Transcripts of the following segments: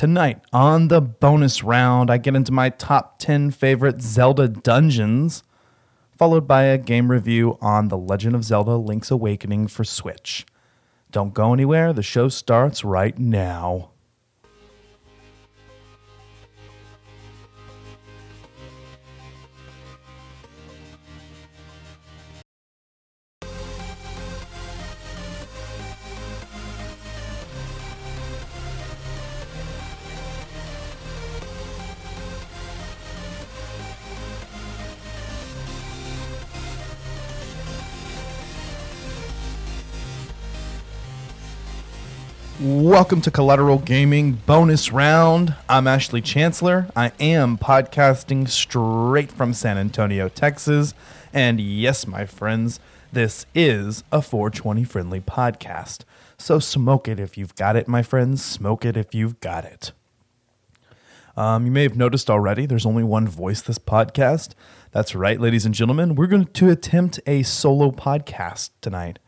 Tonight, on the bonus round, I get into my top 10 favorite Zelda dungeons, followed by a game review on The Legend of Zelda Link's Awakening for Switch. Don't go anywhere, the show starts right now. Welcome to Collateral Gaming bonus round. I'm Ashley Chancellor. I am podcasting straight from San Antonio, Texas. And yes, my friends, this is a 420 friendly podcast. So smoke it if you've got it, my friends. Smoke it if you've got it. Um, you may have noticed already there's only one voice this podcast. That's right, ladies and gentlemen. We're going to attempt a solo podcast tonight.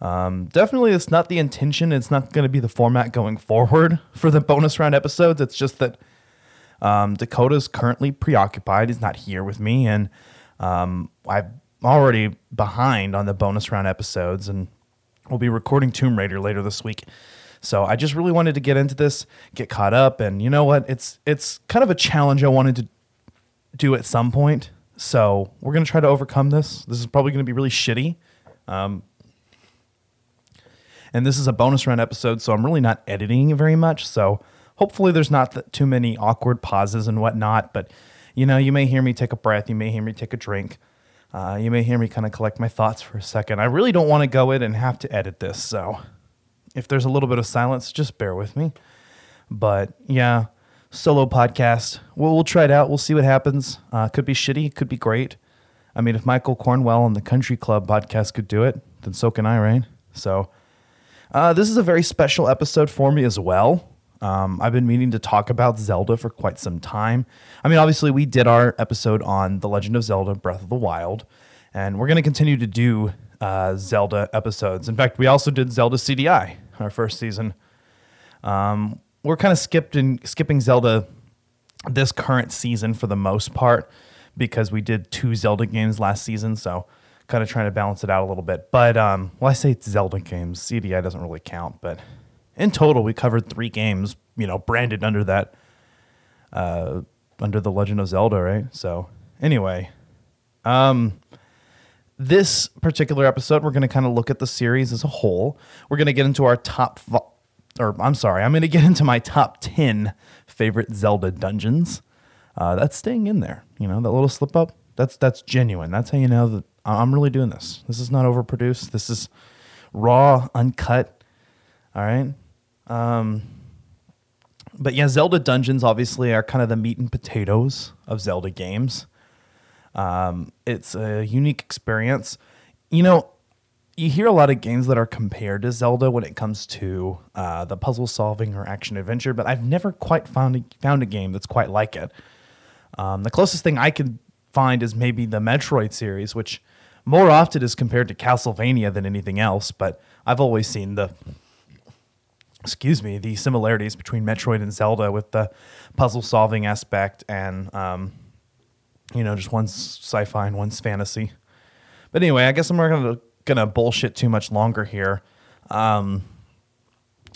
Um, definitely, it's not the intention. It's not going to be the format going forward for the bonus round episodes. It's just that um, Dakota's currently preoccupied. He's not here with me, and um, I'm already behind on the bonus round episodes, and we'll be recording Tomb Raider later this week. So I just really wanted to get into this, get caught up, and you know what? It's it's kind of a challenge I wanted to do at some point. So we're gonna try to overcome this. This is probably gonna be really shitty. Um, and this is a bonus round episode, so I'm really not editing very much. So hopefully there's not too many awkward pauses and whatnot. But you know, you may hear me take a breath, you may hear me take a drink, uh, you may hear me kind of collect my thoughts for a second. I really don't want to go in and have to edit this, so if there's a little bit of silence, just bear with me. But yeah, solo podcast. We'll, we'll try it out. We'll see what happens. Uh, could be shitty, could be great. I mean, if Michael Cornwell and the Country Club podcast could do it, then so can I, right? So uh, this is a very special episode for me as well. Um, I've been meaning to talk about Zelda for quite some time. I mean, obviously, we did our episode on The Legend of Zelda Breath of the Wild, and we're going to continue to do uh, Zelda episodes. In fact, we also did Zelda CDI, our first season. Um, we're kind of skipped and skipping Zelda this current season for the most part because we did two Zelda games last season. So kind of trying to balance it out a little bit. But um, well, I say it's Zelda games. CDI doesn't really count, but in total, we covered three games. You know, branded under that, uh, under the Legend of Zelda, right? So anyway, um, this particular episode, we're going to kind of look at the series as a whole. We're going to get into our top, vo- or I'm sorry, I'm going to get into my top ten favorite Zelda dungeons. Uh, that's staying in there. You know, that little slip up. That's that's genuine. That's how you know that I'm really doing this. This is not overproduced. This is raw, uncut. All right. Um, but yeah, Zelda dungeons obviously are kind of the meat and potatoes of Zelda games. Um, it's a unique experience. You know, you hear a lot of games that are compared to Zelda when it comes to uh, the puzzle solving or action adventure, but I've never quite found a, found a game that's quite like it. Um, the closest thing I can find is maybe the Metroid series, which more often is compared to Castlevania than anything else. But I've always seen the excuse me the similarities between Metroid and Zelda with the puzzle solving aspect and um, you know just one's sci-fi and one's fantasy. But anyway, I guess I'm not gonna gonna bullshit too much longer here. Um,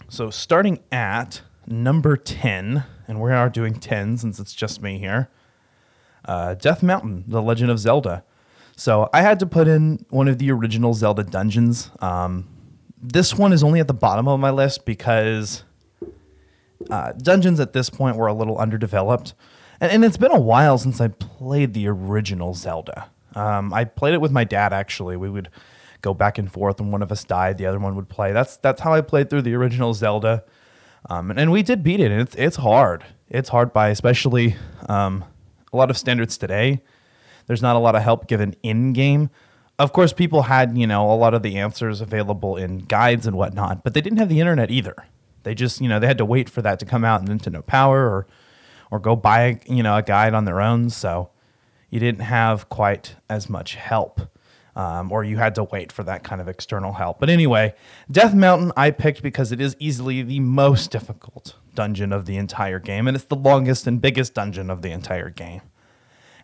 so starting at number ten, and we are doing ten since it's just me here. Uh, Death Mountain: The Legend of Zelda. So I had to put in one of the original Zelda dungeons. Um, this one is only at the bottom of my list because uh, dungeons at this point were a little underdeveloped. And, and, it's been a while since I played the original Zelda. Um, I played it with my dad, actually. We would go back and forth, and one of us died, the other one would play. That's, that's how I played through the original Zelda. Um, and, and, we did beat it, and it's, it's hard. It's hard by especially um, a lot of standards today. There's not a lot of help given in game. Of course, people had, you know, a lot of the answers available in guides and whatnot, but they didn't have the internet either. They just, you know, they had to wait for that to come out and then to Nintendo Power or or go buy, you know, a guide on their own. So you didn't have quite as much help. Um, or you had to wait for that kind of external help. But anyway, Death Mountain I picked because it is easily the most difficult dungeon of the entire game, and it's the longest and biggest dungeon of the entire game.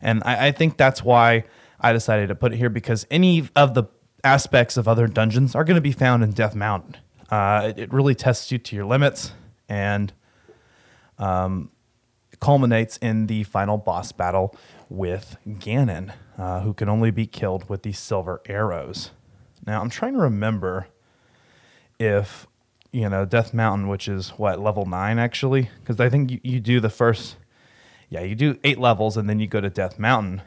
And I, I think that's why I decided to put it here because any of the aspects of other dungeons are going to be found in Death Mountain. Uh, it, it really tests you to your limits and um, culminates in the final boss battle with Ganon, uh, who can only be killed with these silver arrows. Now, I'm trying to remember if, you know, Death Mountain, which is what, level nine actually? Because I think you, you do the first, yeah, you do eight levels and then you go to Death Mountain.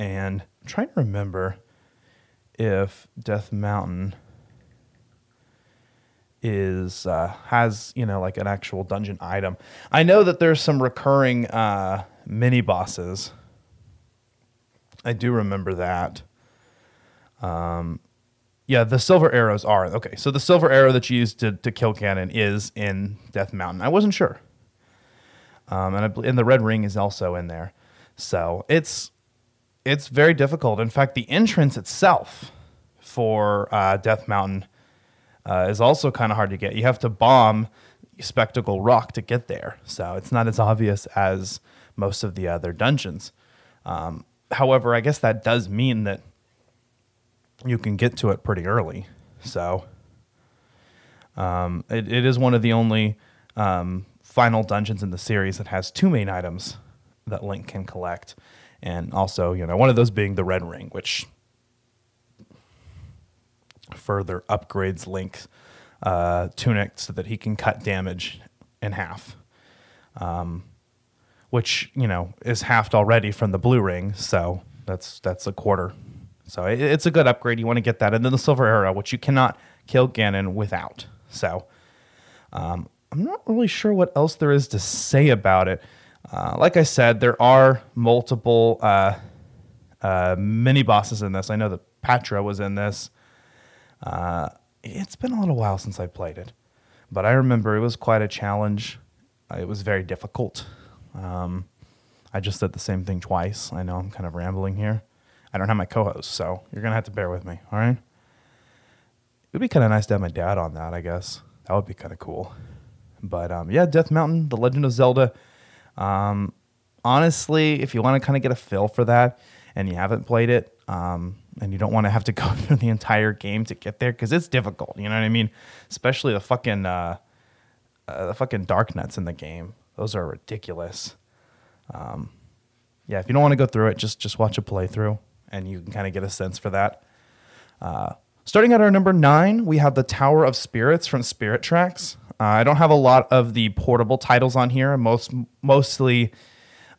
And I'm trying to remember if Death Mountain is uh, has you know like an actual dungeon item. I know that there's some recurring uh, mini bosses. I do remember that. Um, yeah, the silver arrows are okay. So the silver arrow that you use to to kill Ganon is in Death Mountain. I wasn't sure. Um, and I, and the red ring is also in there. So it's it's very difficult. In fact, the entrance itself for uh, Death Mountain uh, is also kind of hard to get. You have to bomb Spectacle Rock to get there, so it's not as obvious as most of the other dungeons. Um, however, I guess that does mean that you can get to it pretty early. So um, it, it is one of the only um, final dungeons in the series that has two main items that Link can collect. And also, you know, one of those being the red ring, which further upgrades Link's uh, tunic so that he can cut damage in half. Um, which you know is halved already from the blue ring, so that's that's a quarter. So it, it's a good upgrade. You want to get that, and then the silver arrow, which you cannot kill Ganon without. So um, I'm not really sure what else there is to say about it. Uh, like I said, there are multiple uh, uh, mini bosses in this. I know that Patra was in this. Uh, it's been a little while since I played it, but I remember it was quite a challenge. Uh, it was very difficult. Um, I just said the same thing twice. I know I'm kind of rambling here. I don't have my co-host, so you're gonna have to bear with me. All right. It'd be kind of nice to have my dad on that. I guess that would be kind of cool. But um, yeah, Death Mountain, The Legend of Zelda. Um, honestly, if you want to kind of get a feel for that and you haven't played it, um, and you don't want to have to go through the entire game to get there because it's difficult. You know what I mean? Especially the fucking uh, uh, the fucking Darknuts in the game. Those are ridiculous. Um, yeah, if you don't want to go through it, just just watch a playthrough, and you can kind of get a sense for that. Uh, starting at our number nine, we have the Tower of Spirits from Spirit Tracks. Uh, I don't have a lot of the portable titles on here. Most mostly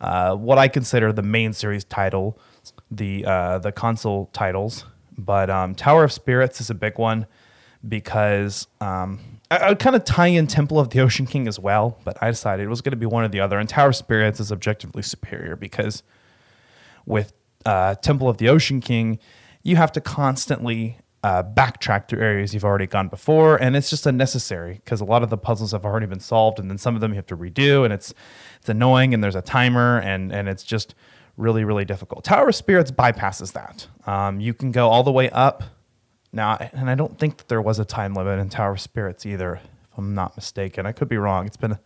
uh, what I consider the main series title the uh, the console titles, but um, Tower of Spirits is a big one because um, I, would kind of tie in Temple of the Ocean King as well, but I decided it was going to be one or the other. And Tower of Spirits is objectively superior because with uh, Temple of the Ocean King, you have to constantly uh, backtrack through areas you've already gone before, and it's just unnecessary because a lot of the puzzles have already been solved, and then some of them you have to redo, and it's it's annoying, and there's a timer, and and it's just really, really difficult. Tower of Spirits bypasses that. Um, you can go all the way up. Now, and I don't think that there was a time limit in Tower of Spirits either, if I'm not mistaken. I could be wrong. It's been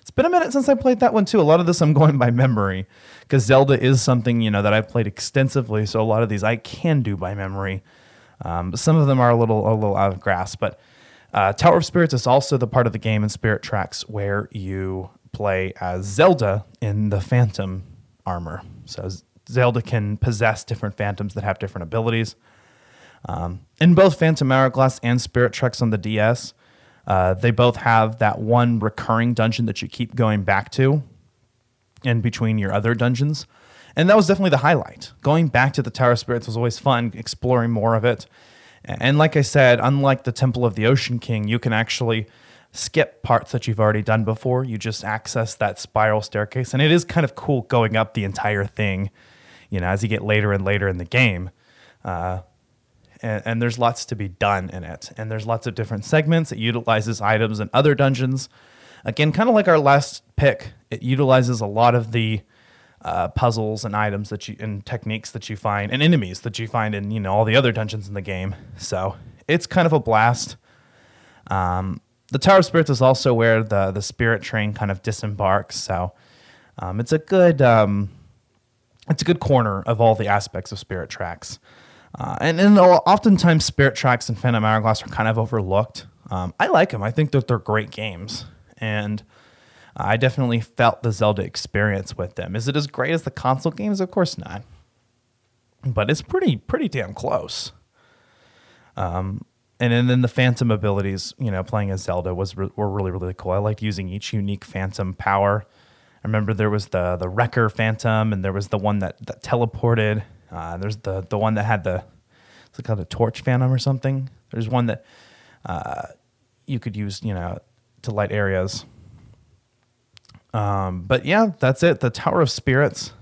it's been a minute since I played that one too. A lot of this I'm going by memory because Zelda is something you know that I've played extensively. So a lot of these I can do by memory. Um, some of them are a little a little out of grasp. But uh, Tower of Spirits is also the part of the game in Spirit Tracks where you play as Zelda in the Phantom armor. So Zelda can possess different phantoms that have different abilities. Um, in both Phantom Hourglass and Spirit Tracks on the DS, uh, they both have that one recurring dungeon that you keep going back to in between your other dungeons. And that was definitely the highlight. Going back to the Tower of Spirits was always fun, exploring more of it. And like I said, unlike the Temple of the Ocean King, you can actually skip parts that you've already done before. You just access that spiral staircase, and it is kind of cool going up the entire thing. You know, as you get later and later in the game, uh, and, and, there's lots to be done in it, and there's lots of different segments. It utilizes items in other dungeons. Again, kind of like our last pick, it utilizes a lot of the uh, puzzles and items that you and techniques that you find and enemies that you find in you know all the other dungeons in the game. So it's kind of a blast. Um, the Tower of Spirits is also where the the Spirit Train kind of disembarks. So um, it's a good um, it's a good corner of all the aspects of Spirit Tracks. Uh, and and oftentimes Spirit Tracks and Phantom Hourglass are kind of overlooked. Um, I like them. I think that they're great games, and I definitely felt the Zelda experience with them. Is it as great as the console games? Of course not, but it's pretty pretty damn close. Um, and, and then the Phantom abilities, you know, playing as Zelda was re- were really really cool. I liked using each unique Phantom power. I remember there was the the Wrecker Phantom, and there was the one that, that teleported. Uh, there's the the one that had the it's called a torch phantom or something. There's one that uh, you could use, you know, to light areas. Um, but yeah, that's it. The Tower of Spirits,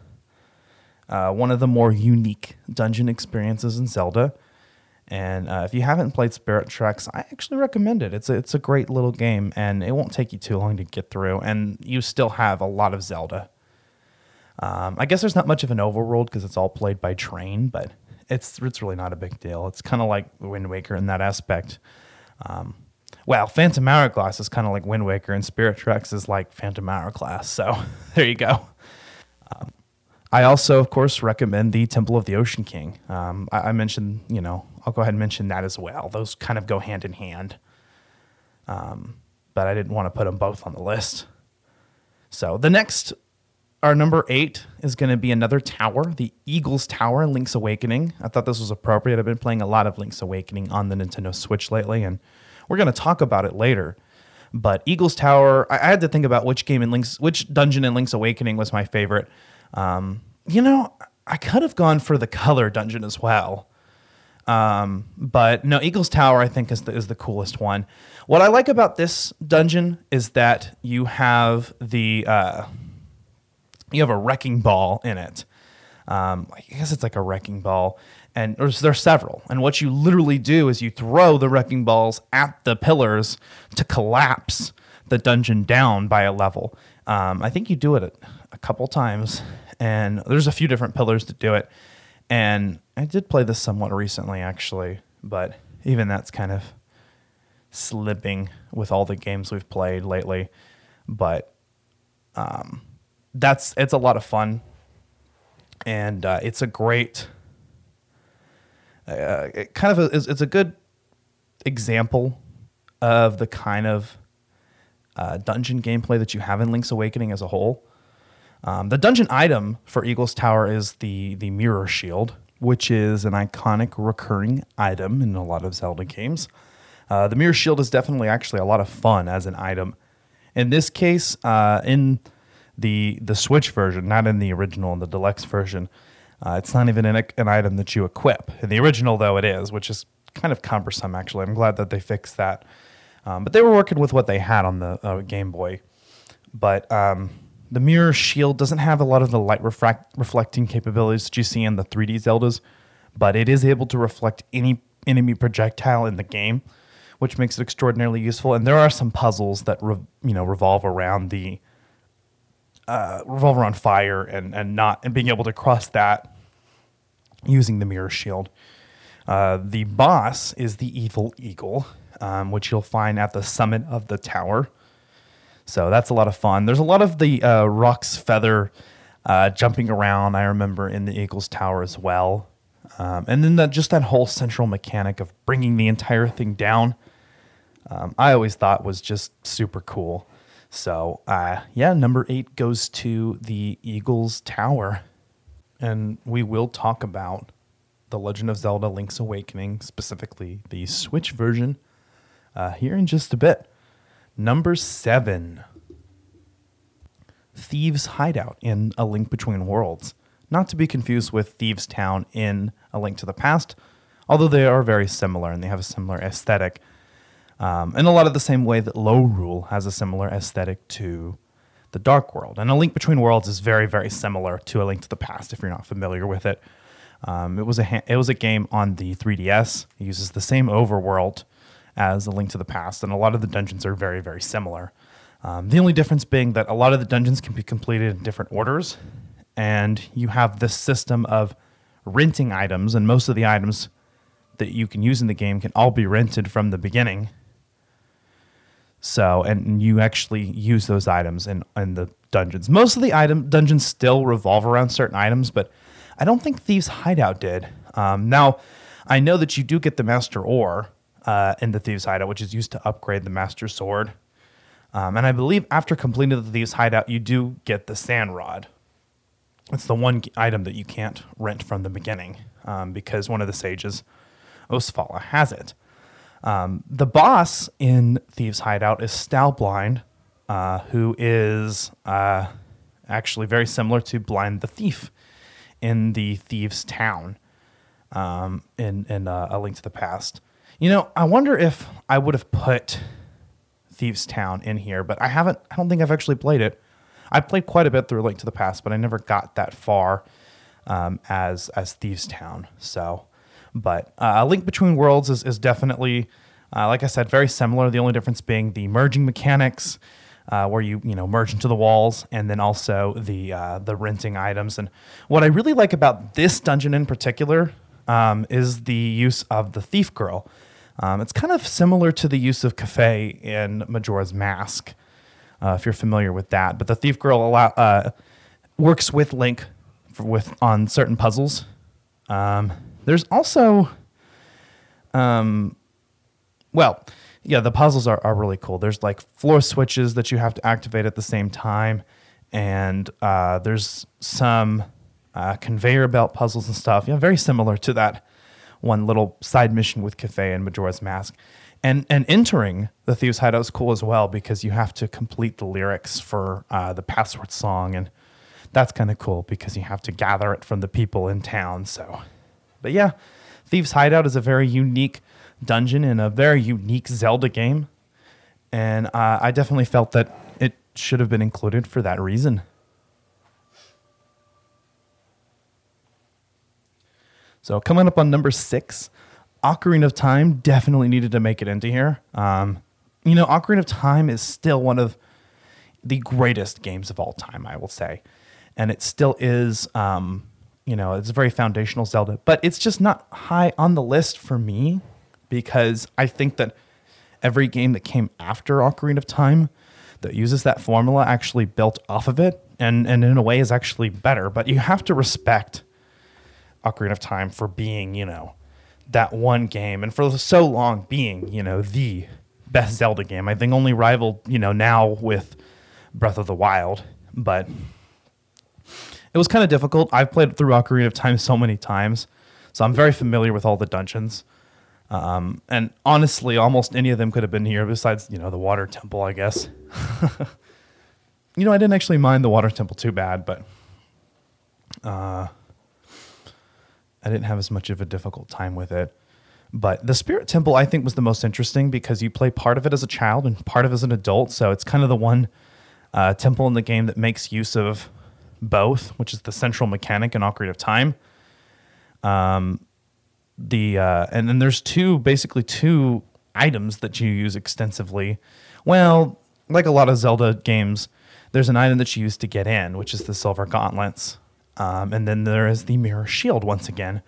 uh, one of the more unique dungeon experiences in Zelda. And uh, if you haven't played Spirit Tracks, I actually recommend it. It's a, it's a great little game, and it won't take you too long to get through. And you still have a lot of Zelda. Um, I guess there's not much of an overworld because it's all played by train, but it's it's really not a big deal. It's kind of like Wind Waker in that aspect. Um, well, Phantom Hourglass is kind of like Wind Waker, and Spirit Tracks is like Phantom Hourglass. So there you go. Um, I also, of course, recommend the Temple of the Ocean King. Um, I, I, mentioned, you know, I'll go ahead and mention that as well. Those kind of go hand in hand. Um, but I didn't want to put them both on the list. So the next our number eight is going to be another tower, the Eagles Tower in Link's Awakening. I thought this was appropriate. I've been playing a lot of Link's Awakening on the Nintendo Switch lately, and we're going to talk about it later. But Eagles Tower, I, I, had to think about which game in Link's, which dungeon in Link's Awakening was my favorite. Um, you know, I could have gone for the color dungeon as well. Um, but no, Eagles Tower I think is the, is the coolest one. What I like about this dungeon is that you have the uh, you have a wrecking ball in it. Um, I guess it's like a wrecking ball, and there's, several. And what you literally do is you throw the wrecking balls at the pillars to collapse the dungeon down by a level. Um, I think you do it a, a couple times, and there's a few different pillars to do it. And I did play this somewhat recently, actually, but even that's kind of slipping with all the games we've played lately. But um, that's it's a lot of fun, and uh, it's a great, uh, it kind of a, it's, it's, a good example of the kind of uh, dungeon gameplay that you have in Link's Awakening as a whole. Um, the dungeon item for Eagles Tower is the the Mirror Shield, which is an iconic recurring item in a lot of Zelda games. Uh, the Mirror Shield is definitely actually a lot of fun as an item. In this case, uh, in the the Switch version, not in the original and the deluxe version. Uh, it's not even an, an item that you equip. In the original, though, it is, which is kind of cumbersome. Actually, I'm glad that they fixed that. Um, but they were working with what they had on the uh, Game Boy. But um, the mirror shield doesn't have a lot of the light refract- reflecting capabilities that you see in the 3D Zeldas, but it is able to reflect any enemy projectile in the game, which makes it extraordinarily useful. And there are some puzzles that re- you know revolve around the uh, revolve around fire and and not and being able to cross that using the mirror shield. Uh, the boss is the evil eagle, um, which you'll find at the summit of the tower. So that's a lot of fun. There's a lot of the uh, Roc's feather uh, jumping around. I remember in the Eagles Tower as well, um, and then just that whole central mechanic of bringing the entire thing down. Um, I always thought was just super cool. So, uh, yeah, number eight goes to the Eagles Tower. And we will talk about The Legend of Zelda Link's Awakening, specifically the Switch version, uh, here in just a bit. Number seven Thieves' Hideout in A Link Between Worlds. Not to be confused with Thieves' Town in A Link to the Past, although they are very similar and they have a similar aesthetic. Um, in a lot of the same way that Lorule has a similar aesthetic to the Dark World. And A Link Between Worlds is very, very similar to A Link to the Past if you're not familiar with it. Um, it was a ha- it was a game on the 3DS. It uses the same overworld as A Link to the Past, and a lot of the dungeons are very, very similar. Um, the only difference being that a lot of the dungeons can be completed in different orders, and you have this system of renting items, and most of the items that you can use in the game can all be rented from the beginning So, and you actually use those items in, in the dungeons. Most of the item dungeons still revolve around certain items, but I don't think Thieves Hideout did. Um, now, I know that you do get the Master Ore uh, in the Thieves Hideout, which is used to upgrade the Master Sword. Um, and I believe after completing the Thieves Hideout, you do get the Sand Rod. It's the one item that you can't rent from the beginning um, because one of the sages, Osfala, has it. Um, the boss in Thieves Hideout is Stalblind, uh, who is uh, actually very similar to Blind the Thief in the Thieves Town um, in, in uh, A Link to the Past. You know, I wonder if I would have put Thieves Town in here, but I haven't, I don't think I've actually played it. I played quite a bit through Link to the Past, but I never got that far um, as as Thieves Town. So, but uh, A Link Between Worlds is, is definitely, uh, like I said, very similar. The only difference being the merging mechanics, uh, where you you know merge into the walls, and then also the uh, the renting items. And what I really like about this dungeon in particular um, is the use of the Thief Girl. Um, it's kind of similar to the use of Kafei in Majora's Mask, uh, if you're familiar with that. But the Thief Girl allow, uh, works with Link for, with on certain puzzles. Um, there's also, um, well, yeah, the puzzles are, are really cool. There's like floor switches that you have to activate at the same time, and uh, there's some uh, conveyor belt puzzles and stuff. Yeah, very similar to that one little side mission with Kafei and Majora's Mask. And, and entering the Thieves Hideout is cool as well because you have to complete the lyrics for uh, the password song. And that's kind of cool because you have to gather it from the people in town. So, but yeah, Thieves Hideout is a very unique dungeon in a very unique Zelda game. And uh, I definitely felt that it should have been included for that reason. So coming up on number six, Ocarina of Time definitely needed to make it into here. Um, you know, Ocarina of Time is still one of the greatest games of all time, I will say, and it still is. Um, you know, it's a very foundational Zelda, but it's just not high on the list for me because I think that every game that came after Ocarina of Time that uses that formula actually built off of it and and in a way is actually better. But you have to respect Ocarina of Time for being, you know, that one game and for so long being, you know, the best Zelda game. I think only rivaled, you know, now with Breath of the Wild, but it was kind of difficult. I've played through Ocarina of Time so many times, so I'm very familiar with all the dungeons. Um, and honestly, almost any of them could have been here besides, you know, the water temple, I guess. you know, I didn't actually mind the water temple too bad, but uh, I didn't have as much of a difficult time with it. But the Spirit Temple, I think, was the most interesting because you play part of it as a child and part of it as an adult. So it's kind of the one uh, temple in the game that makes use of both, which is the central mechanic in Ocarina of Time. Um, the uh, and then there's two, basically two items that you use extensively. Well, like a lot of Zelda games, there's an item that you use to get in, which is the silver gauntlets. Um, and then there is the mirror shield once again.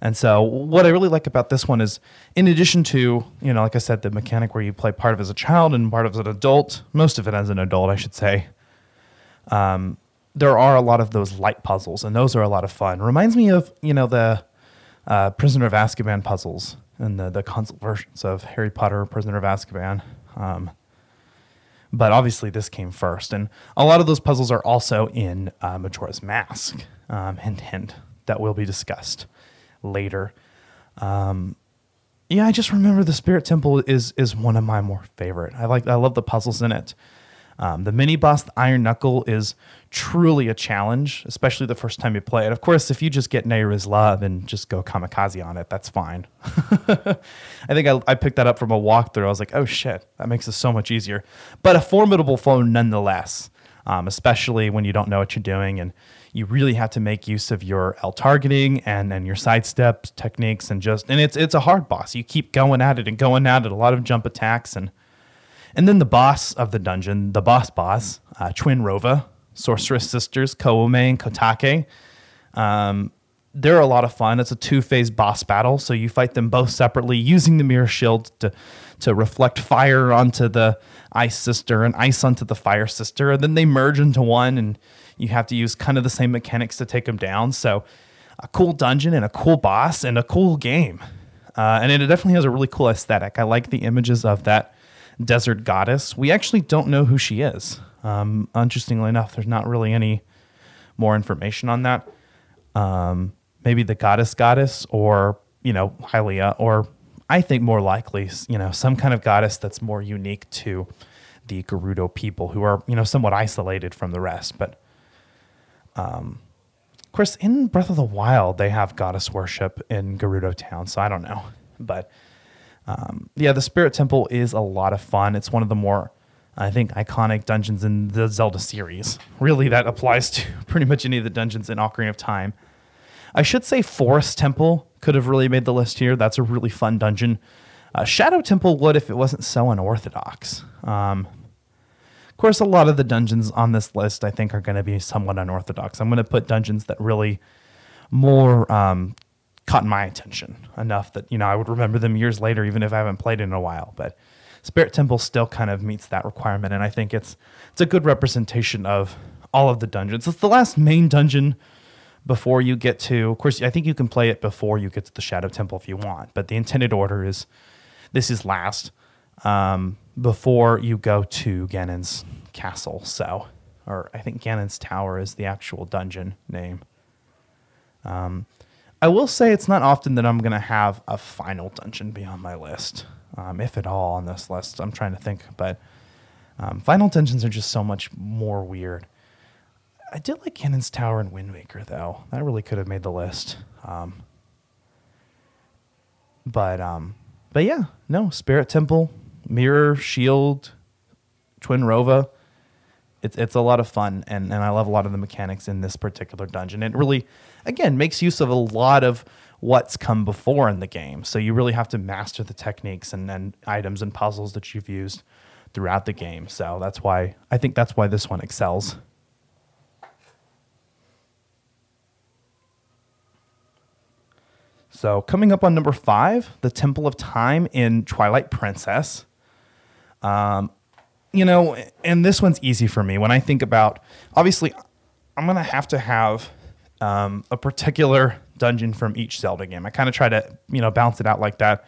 And so, what I really like about this one is, in addition to, you know, like I said, the mechanic where you play part of as a child and part of as an adult, most of it as an adult, I should say, um, there are a lot of those light puzzles, and those are a lot of fun. Reminds me of, you know, the uh, Prisoner of Azkaban puzzles and the, the console versions of Harry Potter, Prisoner of Azkaban. Um, but obviously, this came first. And a lot of those puzzles are also in uh, Majora's Mask. Um, hint, hint, that will be discussed later. Um, yeah, I just remember the Spirit Temple is is one of my more favorite. I like I love the puzzles in it. Um, the mini boss, the Iron Knuckle, is truly a challenge, especially the first time you play it. Of course, if you just get Nayru's love and just go kamikaze on it, that's fine. I think I, I, picked that up from a walkthrough. I was like, oh shit, that makes it so much easier. But a formidable foe nonetheless, um, especially when you don't know what you're doing and you really have to make use of your L targeting and, and your sidestep techniques and just and it's it's a hard boss. You keep going at it and going at it, a lot of jump attacks and and then the boss of the dungeon, the boss boss, uh, Twinrova, Sorceress Sisters, Koume and Kotake. Um, they're a lot of fun. It's a two phase boss battle, so you fight them both separately using the mirror shield to to reflect fire onto the ice sister and ice onto the fire sister, and then they merge into one, and you have to use kind of the same mechanics to take them down. So a cool dungeon and a cool boss and a cool game, uh, and it definitely has a really cool aesthetic. I like the images of that desert goddess. We actually don't know who she is. Um, interestingly enough, there's not really any more information on that. Um, maybe the goddess goddess or you know Hylia or I think more likely you know some kind of goddess that's more unique to the Gerudo people who are you know somewhat isolated from the rest. But um, of course, in Breath of the Wild, they have goddess worship in Gerudo Town, so I don't know, but. Um, yeah, the Spirit Temple is a lot of fun. It's one of the more, I think, iconic dungeons in the Zelda series. Really, that applies to pretty much any of the dungeons in Ocarina of Time. I should say Forest Temple could have really made the list here. That's a really fun dungeon. Uh, Shadow Temple would if it wasn't so unorthodox. Um, of course, a lot of the dungeons on this list I think are going to be somewhat unorthodox. I'm going to put dungeons that really more um, caught my attention enough that you know I would remember them years later, even if I haven't played in a while. But Spirit Temple still kind of meets that requirement, and I think it's it's a good representation of all of the dungeons. It's the last main dungeon before you get to. Of course, I think you can play it before you get to the Shadow Temple if you want, but the intended order is this is last um, before you go to Ganon's castle. So, or I think Ganon's Tower is the actual dungeon name. Um, I will say it's not often that I'm going to have a final dungeon be on my list, um, if at all on this list. I'm trying to think, but um, final dungeons are just so much more weird. I did like Ganon's Tower and Wind Waker, though. That really could have made the list. Um, but um, but yeah, no Spirit Temple, Mirror Shield, Twinrova it's it's a lot of fun and, and I love a lot of the mechanics in this particular dungeon. It really again makes use of a lot of what's come before in the game. So you really have to master the techniques and, and items and puzzles that you've used throughout the game. So that's why I think that's why this one excels. So coming up on number five, the Temple of Time in Twilight Princess. Um, you know, and this one's easy for me when I think about. Obviously, I'm gonna have to have um, a particular dungeon from each Zelda game. I kind of try to you know balance it out like that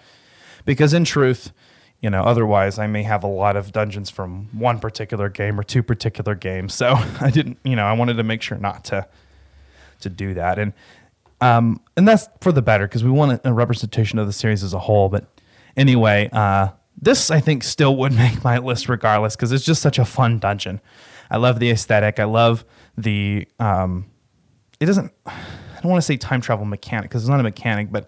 because in truth, you know, otherwise I may have a lot of dungeons from one particular game or two particular games. So I didn't, you know, I wanted to make sure not to to do that, and um, and that's for the better because we want a, representation of the series as a whole. But anyway, uh, this I think still would make my list regardless because it's just such a fun dungeon. I love the aesthetic. I love the. Um, it doesn't. I don't want to say time travel mechanic because it's not a mechanic, but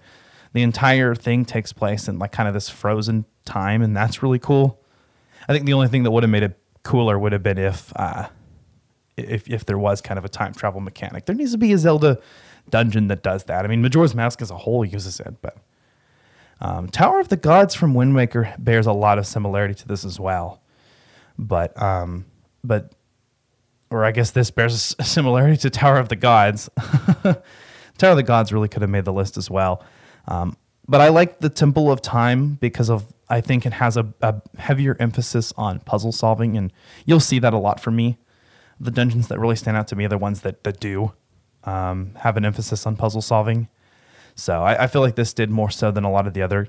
the entire thing takes place in like kind of this frozen time, and that's really cool. I think the only thing that would have made it cooler would have been if, uh, if if there was kind of a time travel mechanic. There needs to be a Zelda dungeon that does that. I mean, Majora's Mask as a whole uses it, but um, Tower of the Gods from Wind Waker bears a lot of similarity to this as well, but um, but or I guess this bears a similarity to Tower of the Gods. Tower of the Gods really could have made the list as well, um, but I like the Temple of Time because of I think it has a, a heavier emphasis on puzzle solving, and you'll see that a lot for me. The dungeons that really stand out to me are the ones that that do um, have an emphasis on puzzle solving. So I, I, feel like this did more so than a lot of the other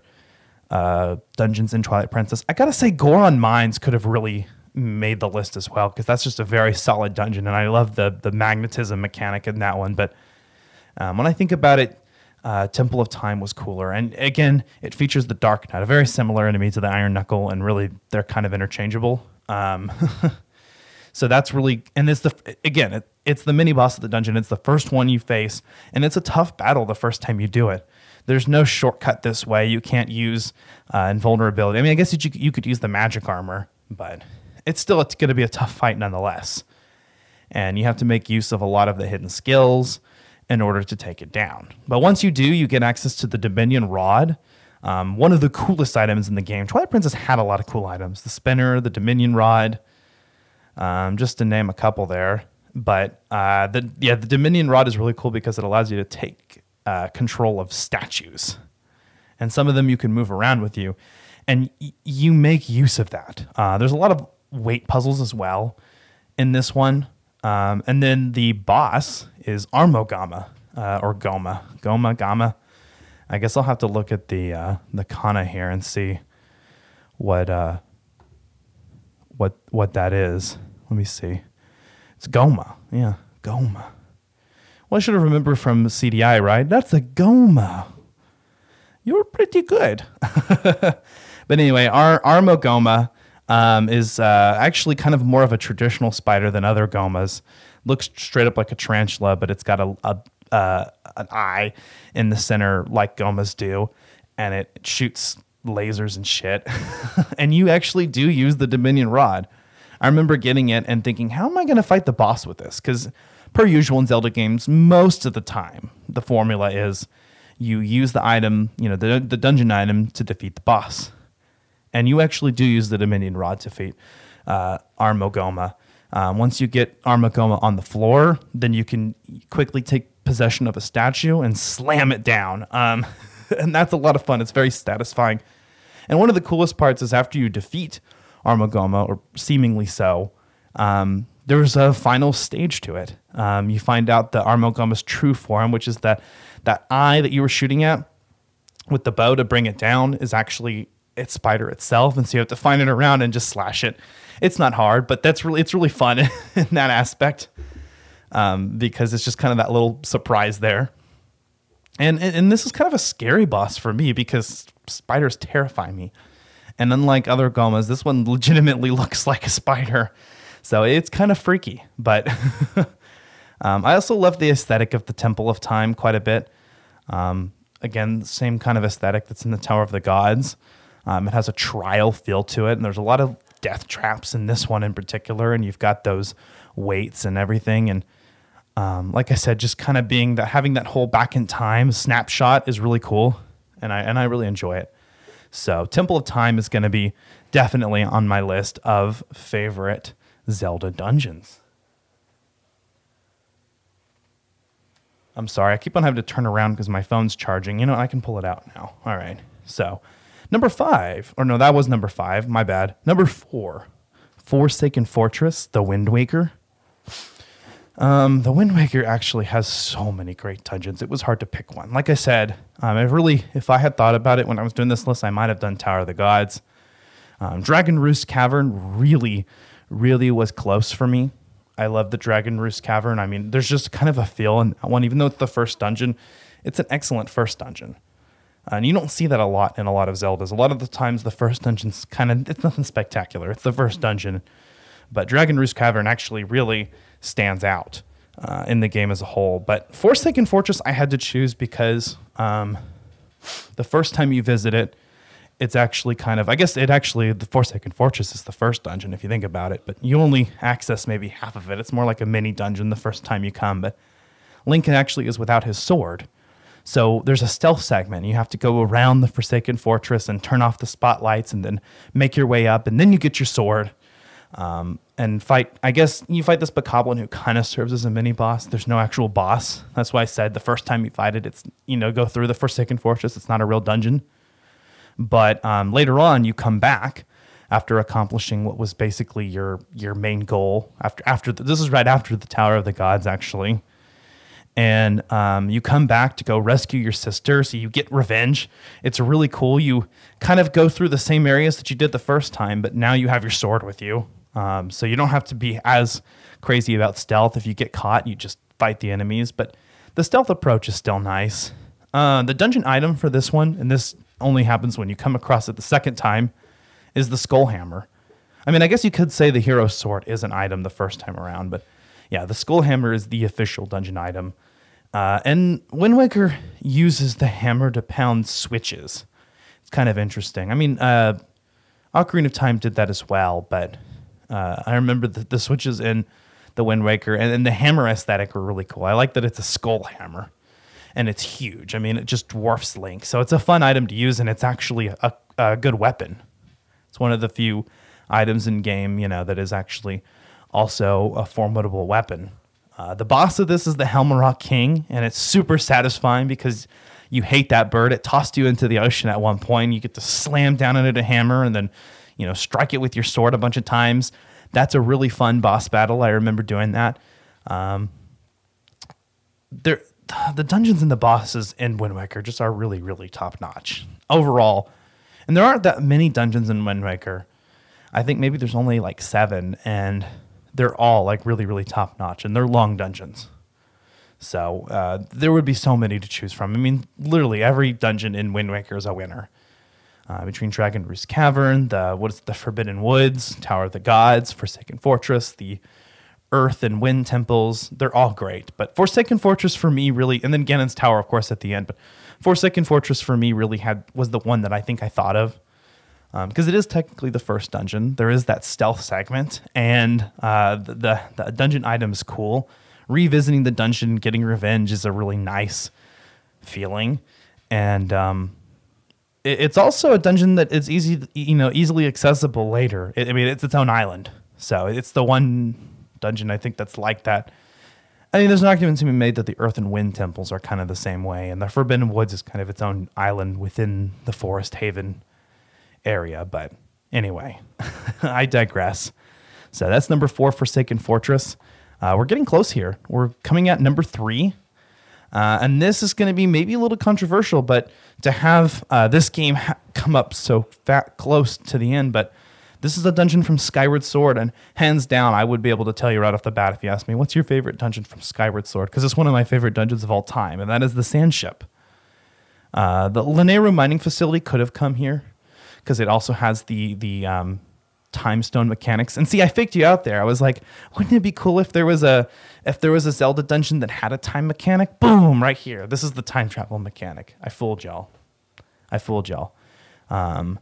uh, dungeons in Twilight Princess. I gotta say, Goron Mines could have really made the list as well because that's just a very solid dungeon, and I love the the magnetism mechanic in that one. But um, when I think about it, uh, Temple of Time was cooler, and again, it features the Dark Knight, a very similar enemy to the Iron Knuckle, and really they're kind of interchangeable. Um, so that's really, and it's the again, it, it's the mini boss of the dungeon. It's the first one you face, and it's a tough battle the first time you do it. There's no shortcut this way. You can't use uh, invulnerability. I mean, I guess you, you could use the magic armor, but it's still going to be a tough fight nonetheless. And you have to make use of a lot of the hidden skills in order to take it down. But once you do, you get access to the Dominion Rod, um, one of the coolest items in the game. Twilight Princess had a lot of cool items: the spinner, the Dominion Rod, um, just to name a couple there. But uh, the yeah, the Dominion rod is really cool because it allows you to take uh, control of statues, and some of them you can move around with you, and y- you make use of that. Uh, there's a lot of weight puzzles as well in this one, um, and then the boss is Armogama uh, or Goma, Goma, Gama. I guess I'll have to look at the uh, the kana here and see what uh, what what that is. Let me see. It's Gohma. Yeah, Gohma. Well, I should have remembered from CDI, right? That's a Gohma. You're pretty good. but anyway, our Armogohma um, is uh, actually kind of more of a traditional spider than other gomas. Looks straight up like a tarantula, but it's got a, a uh, an eye in the center like gomas do, and it shoots lasers and shit. and you actually do use the Dominion rod. I remember getting it and thinking, how am I going to fight the boss with this? Because per usual in Zelda games, most of the time the formula is you use the item, you know, the, the dungeon item to defeat the boss. And you actually do use the Dominion rod to defeat uh, Armogohma. Um, once you get Armogohma on the floor, then you can quickly take possession of a statue and slam it down. Um, and that's a lot of fun. It's very satisfying. And one of the coolest parts is after you defeat Armogohma, or seemingly so, um, there's a final stage to it. Um, you find out the Armogohma's true form, which is that that eye that you were shooting at with the bow to bring it down is actually its spider itself, and so you have to find it around and just slash it. It's not hard, but that's really it's really fun in that aspect um, because it's just kind of that little surprise there. And, and this is kind of a scary boss for me because spiders terrify me. And unlike other gomas, this one legitimately looks like a spider. So it's kind of freaky. But um, I also love the aesthetic of the Temple of Time quite a bit. Um, again, same kind of aesthetic that's in the Tower of the Gods. Um, it has a trial feel to it, and there's a lot of death traps in this one in particular. And you've got those weights and everything. And um, like I said, just kind of being that having that whole back in time snapshot is really cool, and I and I really enjoy it. So Temple of Time is going to be definitely on my list of favorite Zelda dungeons. I'm sorry, I keep on having to turn around because my phone's charging. You know, I can pull it out now. All right. So, number five, or no, that was number five. My bad. Number four, Forsaken Fortress, The Wind Waker. Um, the Wind Waker actually has so many great dungeons. It was hard to pick one. Like I said, um, I really, if I had thought about it when I was doing this list, I might have done Tower of the Gods. Um, Dragon Roost Cavern really, really was close for me. I love the Dragon Roost Cavern. I mean, there's just kind of a feel in that one, even though it's the first dungeon, it's an excellent first dungeon. Uh, and you don't see that a lot in a lot of Zeldas. A lot of the times, the first dungeon's kind of, it's nothing spectacular. It's the first dungeon. But Dragon Roost Cavern actually really stands out uh, in the game as a whole. But Forsaken Fortress, I had to choose because um, the first time you visit it, it's actually kind of, I guess it actually, the Forsaken Fortress is the first dungeon if you think about it, but you only access maybe half of it. It's more like a mini dungeon the first time you come, but Link actually is without his sword. So there's a stealth segment. You have to go around the Forsaken Fortress and turn off the spotlights and then make your way up, and then you get your sword um, and fight. I guess you fight this Bokoblin who kind of serves as a mini boss. There's no actual boss. That's why I said the first time you fight it, it's you know go through the Forsaken Fortress. It's not a real dungeon. But um, later on, you come back after accomplishing what was basically your your main goal. After after the, this is right after the Tower of the Gods actually. And um, you come back to go rescue your sister, so you get revenge. It's really cool. You kind of go through the same areas that you did the first time, but now you have your sword with you, um, so you don't have to be as crazy about stealth. If you get caught, you just fight the enemies. But the stealth approach is still nice. Uh, the dungeon item for this one, and this only happens when you come across it the second time, is the skull hammer. I mean, I guess you could say the hero sword is an item the first time around, but yeah, the skull hammer is the official dungeon item. Uh, and Wind Waker uses the hammer to pound switches. It's kind of interesting. I mean, uh, Ocarina of Time did that as well, but uh, I remember the, the switches in the Wind Waker and, and the hammer aesthetic were really cool. I like that it's a skull hammer and it's huge. I mean, it just dwarfs Link. So it's a fun item to use and it's actually a, a good weapon. It's one of the few items in game, you know, that is actually also a formidable weapon. Uh, the boss of this is the Helmaroc King, and it's super satisfying because you hate that bird. It tossed you into the ocean at one point. You get to slam down on it a hammer and then, you know, strike it with your sword a bunch of times. That's a really fun boss battle. I remember doing that. Um, there, the dungeons and the bosses in Wind Waker just are really, really top notch overall. And there aren't that many dungeons in Wind Waker. I think maybe there's only like seven, and they're all like really, really top notch, and they're long dungeons. So uh, there would be so many to choose from. I mean, literally every dungeon in Wind Waker is a winner. Uh, between Dragon Roost Cavern, the what is it, the Forbidden Woods, Tower of the Gods, Forsaken Fortress, the Earth and Wind temples, they're all great. But Forsaken Fortress for me really, and then Ganon's Tower, of course, at the end. But Forsaken Fortress for me really had was the one that I think I thought of because um, it is technically the first dungeon. There is that stealth segment, and uh, the, the, the dungeon item is cool. Revisiting the dungeon, getting revenge is a really nice feeling, and um, it, it's also a dungeon that is easy, you know, easily accessible later. It, I mean, it's its own island, so it's the one dungeon I think that's like that. I mean, there's an argument to be made that the Earth and Wind temples are kind of the same way, and the Forbidden Woods is kind of its own island within the Forest Haven area. But anyway, I digress. So that's number four, Forsaken Fortress. Uh, we're getting close here. We're coming at number three. Uh, and this is going to be maybe a little controversial, but to have uh, this game ha- come up so fat close to the end, but this is a dungeon from Skyward Sword, and hands down, I would be able to tell you right off the bat if you ask me, what's your favorite dungeon from Skyward Sword? Because it's one of my favorite dungeons of all time, and that is the Sand Ship. Uh, the Lanayru mining facility could have come here because it also has the the um, time stone mechanics. And see, I faked you out there. I was like, wouldn't it be cool if there was a if there was a Zelda dungeon that had a time mechanic? Boom, right here. This is the time travel mechanic. I fooled y'all. I fooled y'all. Um,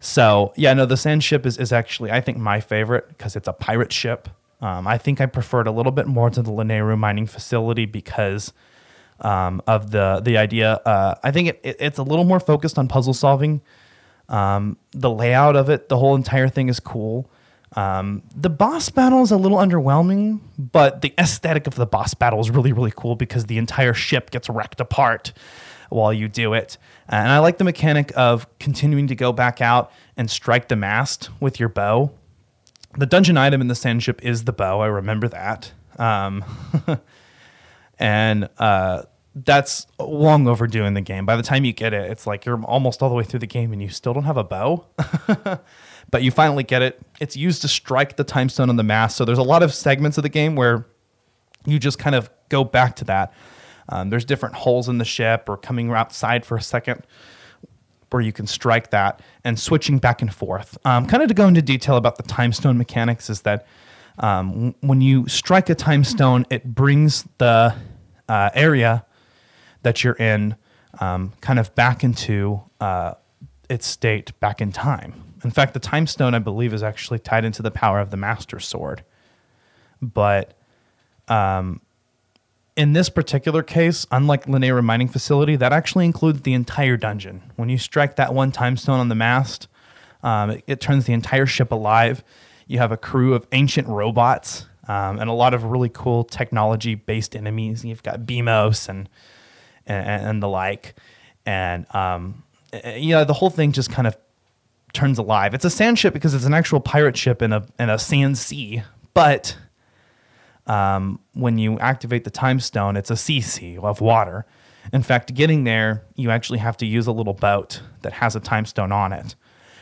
so yeah, no, the sand ship is, is actually I think my favorite because it's a pirate ship. Um, I think I preferred a little bit more to the Lanayru mining facility because um, of the the idea. Uh, I think it, it, it's a little more focused on puzzle solving. Um, the layout of it, the whole entire thing is cool. Um, the boss battle is a little underwhelming, but the aesthetic of the boss battle is really, really cool because the entire ship gets wrecked apart while you do it. And I like the mechanic of continuing to go back out and strike the mast with your bow. The dungeon item in the sand ship is the bow. I remember that. Um, and uh, that's long overdue in the game. By the time you get it, it's like you're almost all the way through the game and you still don't have a bow. but you finally get it. It's used to strike the time stone on the mast. So there's a lot of segments of the game where you just kind of go back to that. Um, there's different holes in the ship or coming outside for a second where you can strike that and switching back and forth. Um, kind of to go into detail about the time stone mechanics is that um, when you strike a time stone, it brings the uh, area that you're in um, kind of back into uh, its state back in time. In fact, the time stone, I believe, is actually tied into the power of the master sword. But um, in this particular case, unlike Lanayru Mining Facility, that actually includes the entire dungeon. When you strike that one time stone on the mast, um, it, it, turns the entire ship alive. You have a crew of ancient robots um, and a lot of really cool technology based enemies. You've got Beamos and and, and the like. And um, you know, the whole thing just kind of turns alive. It's a sand ship because it's an actual pirate ship in a in a sand sea, but um, when you activate the time stone, it's a sea of water. In fact, getting there, you actually have to use a little boat that has a time stone on it,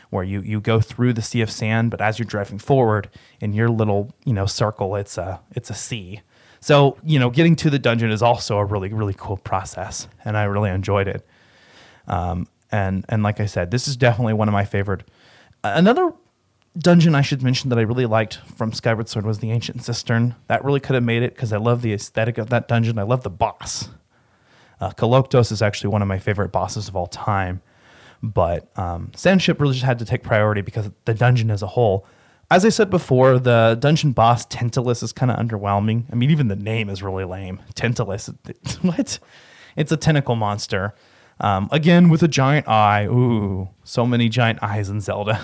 where you you go through the sea of sand, but as you're driving forward in your little you know circle, it's a it's a sea. So, you know, getting to the dungeon is also a really, really cool process, and I really enjoyed it. Um, and and like I said, this is definitely one of my favorite. Another dungeon I should mention that I really liked from Skyward Sword was the Ancient Cistern. That really could have made it because I love the aesthetic of that dungeon. I love the boss. Uh, is actually one of my favorite bosses of all time, but um, Sandship really just had to take priority because the dungeon as a whole as I said before, the dungeon boss Tentalus is kind of underwhelming. I mean, even the name is really lame. Tentalus, what? It's a tentacle monster. Um, again, with a giant eye. Ooh, so many giant eyes in Zelda.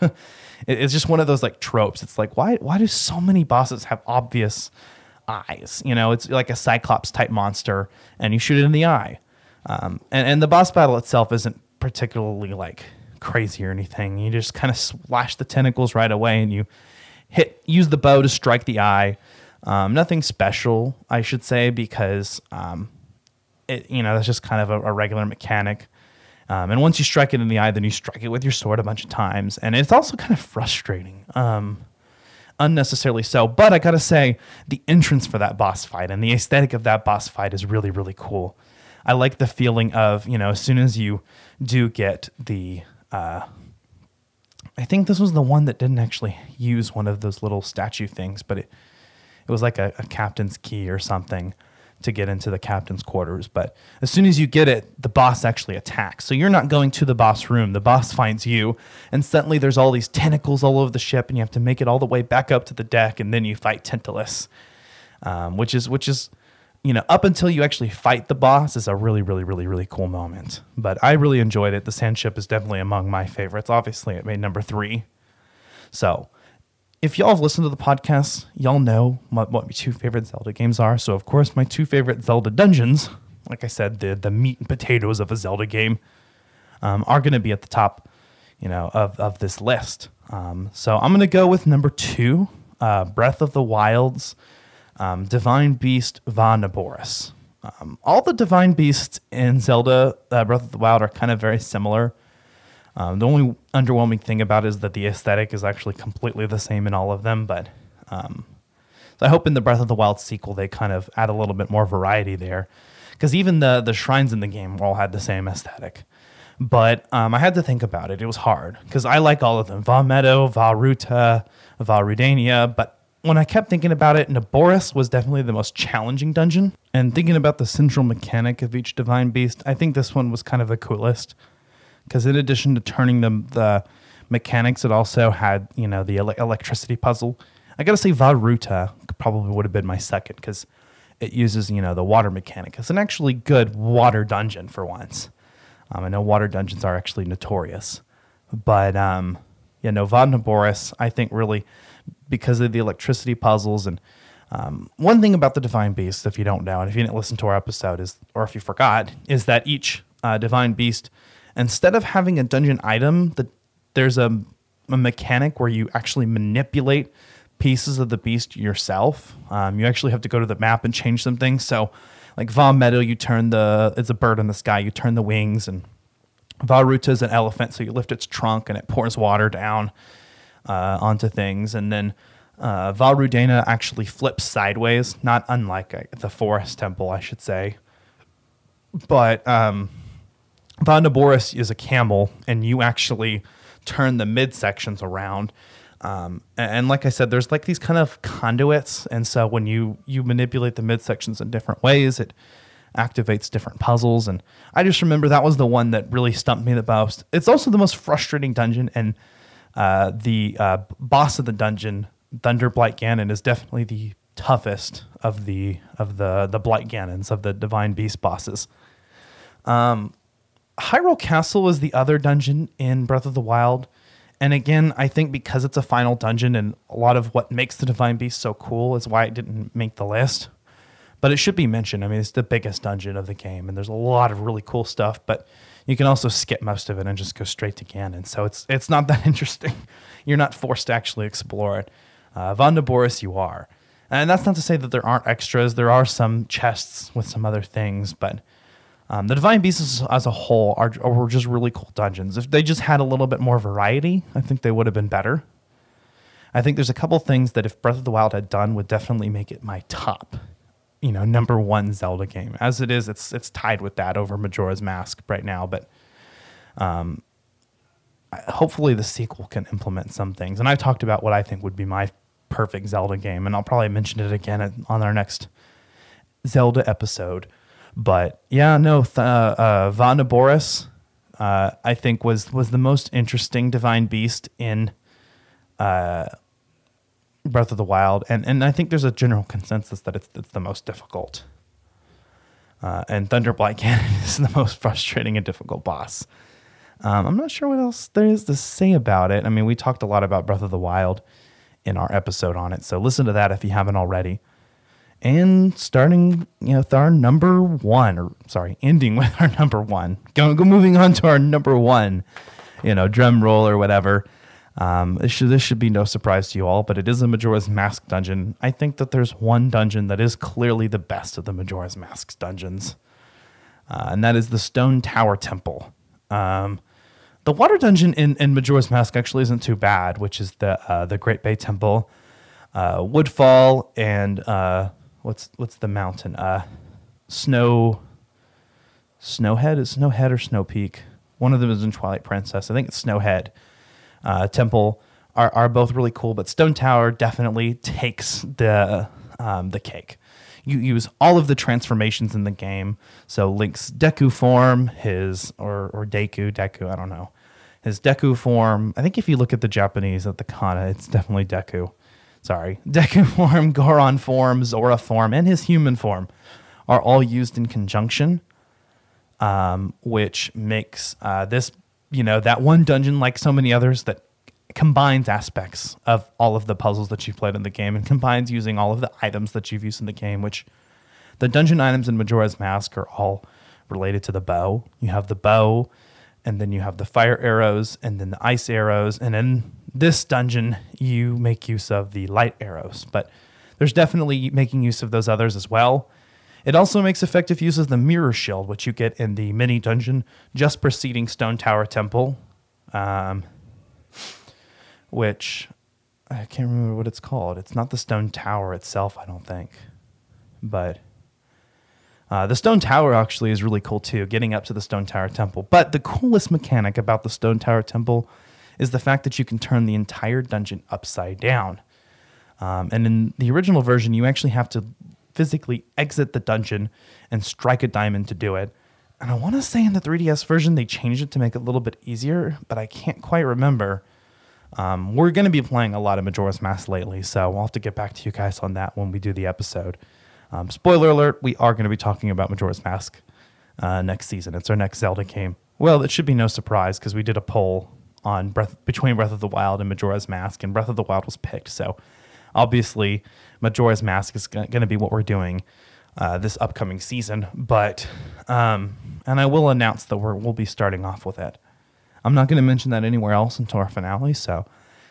it's just one of those like tropes. It's like why why do so many bosses have obvious eyes. You know, it's like a Cyclops type monster, and you shoot it in the eye. Um, and, and the boss battle itself isn't particularly like crazy or anything. You just kind of slash the tentacles right away, and you hit use the bow to strike the eye. Um, nothing special, I should say, because um, it you know that's just kind of a, a regular mechanic. Um, and once you strike it in the eye, then you strike it with your sword a bunch of times, and it's also kind of frustrating, um, unnecessarily so. But I gotta say, the entrance for that boss fight and the aesthetic of that boss fight is really really cool. I like the feeling of you know as soon as you do get the uh, I think this was the one that didn't actually use one of those little statue things, but it it was like a, a, captain's key or something to get into the captain's quarters. But as soon as you get it, the boss actually attacks. So you're not going to the boss room. The boss finds you, and suddenly there's all these tentacles all over the ship, and you have to make it all the way back up to the deck, and then you fight Tentalus, um, which is which is you know, up until you actually fight the boss is a really, really, really, really cool moment. But I really enjoyed it. The Sand Ship is definitely among my favorites. Obviously, it made number three. So, if y'all have listened to the podcast, y'all know what, what my two favorite Zelda games are. So, of course, my two favorite Zelda dungeons, like I said, the the meat and potatoes of a Zelda game, um, are going to be at the top, you know, of of this list. Um, so I'm going to go with number two, uh, Breath of the Wild's um, Divine Beast Vah Naboris. Um, all the Divine Beasts in Zelda uh, Breath of the Wild are kind of very similar. Um, the only underwhelming thing about it is that the aesthetic is actually completely the same in all of them. But um, so I hope in the Breath of the Wild sequel they kind of add a little bit more variety there, because even the the shrines in the game all had the same aesthetic. But um, I had to think about it. It was hard because I like all of them: Vah Medoh, Vah Ruta, Vah Rudania. But when I kept thinking about it, Naboris was definitely the most challenging dungeon. And thinking about the central mechanic of each divine beast, I think this one was kind of the coolest. Because in addition to turning them the mechanics, it also had you know the ele- electricity puzzle. I gotta say, Vah Ruta probably would have been my second because it uses you know the water mechanic. It's an actually good water dungeon for once. Um, I know water dungeons are actually notorious, but um, yeah, no, Vah Naboris I think really because of the electricity puzzles. And um, one thing about the Divine Beast, if you don't know, and if you didn't listen to our episode, is or if you forgot, is that each uh, Divine Beast, instead of having a dungeon item, that there's a, a mechanic where you actually manipulate pieces of the beast yourself. Um, you actually have to go to the map and change some things. So, like Vah Medoh, you turn the it's a bird in the sky. You turn the wings, and Vah Ruta is an elephant, so you lift its trunk and it pours water down uh, onto things. And then uh, Vah Rudania actually flips sideways, not unlike uh, the Forest Temple, I should say. But um, Vah Naboris is a camel, and you actually turn the midsections around. Um, and, and, like I said, there's like these kind of conduits, and so when you you manipulate the midsections in different ways, it activates different puzzles. And I just remember that was the one that really stumped me the most. It's also the most frustrating dungeon, and uh, the uh, boss of the dungeon, Thunder Blight Ganon, is definitely the toughest of the of the the Blight Ganons of the Divine Beast bosses. Um, Hyrule Castle is the other dungeon in Breath of the Wild. And again, I think because it's a final dungeon and a lot of what makes the Divine Beast so cool is why it didn't make the list. But it should be mentioned. I mean, it's the biggest dungeon of the game, and there's a lot of really cool stuff. But you can also skip most of it and just go straight to Ganon. So it's it's not that interesting. You're not forced to actually explore it. Uh, Vah Naboris, you are. And that's not to say that there aren't extras. There are some chests with some other things, but um, the Divine Beasts as a whole are, are just really cool dungeons. If they just had a little bit more variety, I think they would have been better. I think there's a couple things that if Breath of the Wild had done would definitely make it my top you know number one Zelda game. As it is, it's it's tied with that over Majora's Mask right now. But um, hopefully the sequel can implement some things. And I've talked about what I think would be my perfect Zelda game, and I'll probably mention it again on our next Zelda episode. But yeah, no, th- uh, uh, Vah Naboris, uh, I think was was the most interesting divine beast in uh, Breath of the Wild, and and I think there's a general consensus that it's it's the most difficult. Uh, and Thunder Blight Ganon is the most frustrating and difficult boss. Um, I'm not sure what else there is to say about it. I mean, we talked a lot about Breath of the Wild in our episode on it, so listen to that if you haven't already. and starting you know with our number one, or sorry, ending with our number one. Go, go moving on to our number one, you know, drum roll or whatever. Um, this should this should be no surprise to you all, but it is a Majora's Mask dungeon. I think that there's one dungeon that is clearly the best of the Majora's Mask dungeons, uh, and that is the Stone Tower Temple. Um, the water dungeon in, in Majora's Mask actually isn't too bad, which is the uh, the Great Bay Temple, uh, Woodfall, and uh, what's what's the mountain? Uh, Snow. Snowhead is Snowhead or Snow Peak. One of them is in Twilight Princess. I think it's Snowhead. Uh, Temple are, are both really cool, but Stone Tower definitely takes the um, the cake. You use all of the transformations in the game. So Link's Deku form, his or or Deku, Deku, I don't know. His Deku form. I think if you look at the Japanese at the kana, it's definitely Deku. Sorry, Deku form, Goron form, Zora form, and his human form are all used in conjunction, um, which makes uh, this you know that one dungeon like so many others that combines aspects of all of the puzzles that you've played in the game and combines using all of the items that you've used in the game which the dungeon items in majora's mask are all related to the bow. You have the bow and then you have the fire arrows and then the ice arrows and in this dungeon you make use of the light arrows. But there's definitely making use of those others as well it also makes effective use of the mirror shield, which you get in the mini dungeon just preceding Stone Tower Temple, um, which I can't remember what it's called. It's not the Stone Tower itself, I don't think, but. Uh, the Stone Tower actually is really cool too, getting up to the Stone Tower Temple. But the coolest mechanic about the Stone Tower Temple is the fact that you can turn the entire dungeon upside down. Um, and in the original version, you actually have to physically exit the dungeon and strike a diamond to do it. And I want to say in the 3DS version, they changed it to make it a little bit easier, but I can't quite remember. Um, we're going to be playing a lot of Majora's Mask lately, so we'll have to get back to you guys on that when we do the episode. Um, spoiler alert, we are going to be talking about Majora's Mask uh, next season. It's our next Zelda game. Well, it should be no surprise because we did a poll on Breath between Breath of the Wild and Majora's Mask, and Breath of the Wild was picked. So obviously, Majora's Mask is going to be what we're doing uh, this upcoming season. But um, and I will announce that we're, we'll be starting off with it. I'm not going to mention that anywhere else until our finale. So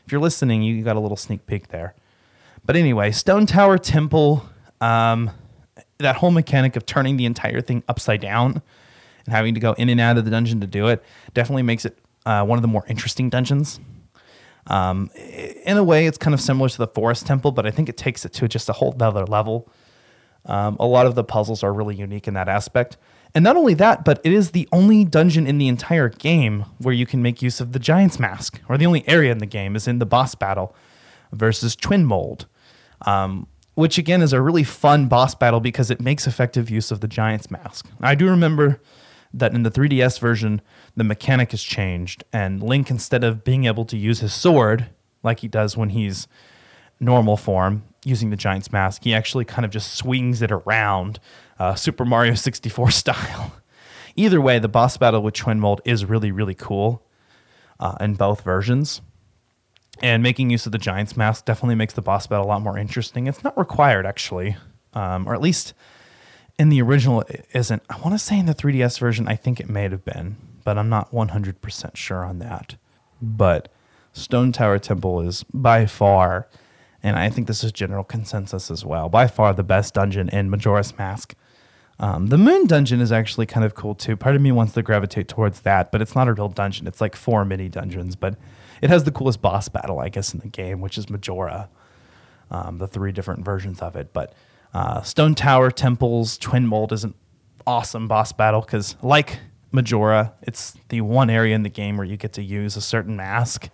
if you're listening, you got a little sneak peek there. But anyway, Stone Tower Temple, um, that whole mechanic of turning the entire thing upside down and having to go in and out of the dungeon to do it definitely makes it uh, one of the more interesting dungeons um, in a way, it's kind of similar to the Forest Temple, but I think it takes it to just a whole other level. Um, a lot of the puzzles are really unique in that aspect. And not only that, but it is the only dungeon in the entire game where you can make use of the Giant's Mask, or the only area in the game is in the boss battle versus Twin Mold, um, which again is a really fun boss battle because it makes effective use of the Giant's Mask. I do remember that in the 3DS version, the mechanic has changed, and Link, instead of being able to use his sword like he does when he's normal form using the Giant's Mask, he actually kind of just swings it around uh, Super Mario 64 style. Either way, the boss battle with Twin Mold is really, really cool uh, in both versions. And making use of the Giant's Mask definitely makes the boss battle a lot more interesting. It's not required, actually, um, or at least in the original it isn't. I want to say in the 3DS version, I think it may have been, but I'm not 100% sure on that. But Stone Tower Temple is by far, and I think this is general consensus as well, by far the best dungeon in Majora's Mask. Um, the Moon Dungeon is actually kind of cool too. Part of me wants to gravitate towards that, but it's not a real dungeon. It's like four mini dungeons, but it has the coolest boss battle, I guess, in the game, which is Majora. Um, the three different versions of it, but uh, Stone Tower Temples Twin Mold is an awesome boss battle because, like Majora, it's the one area in the game where you get to use a certain mask,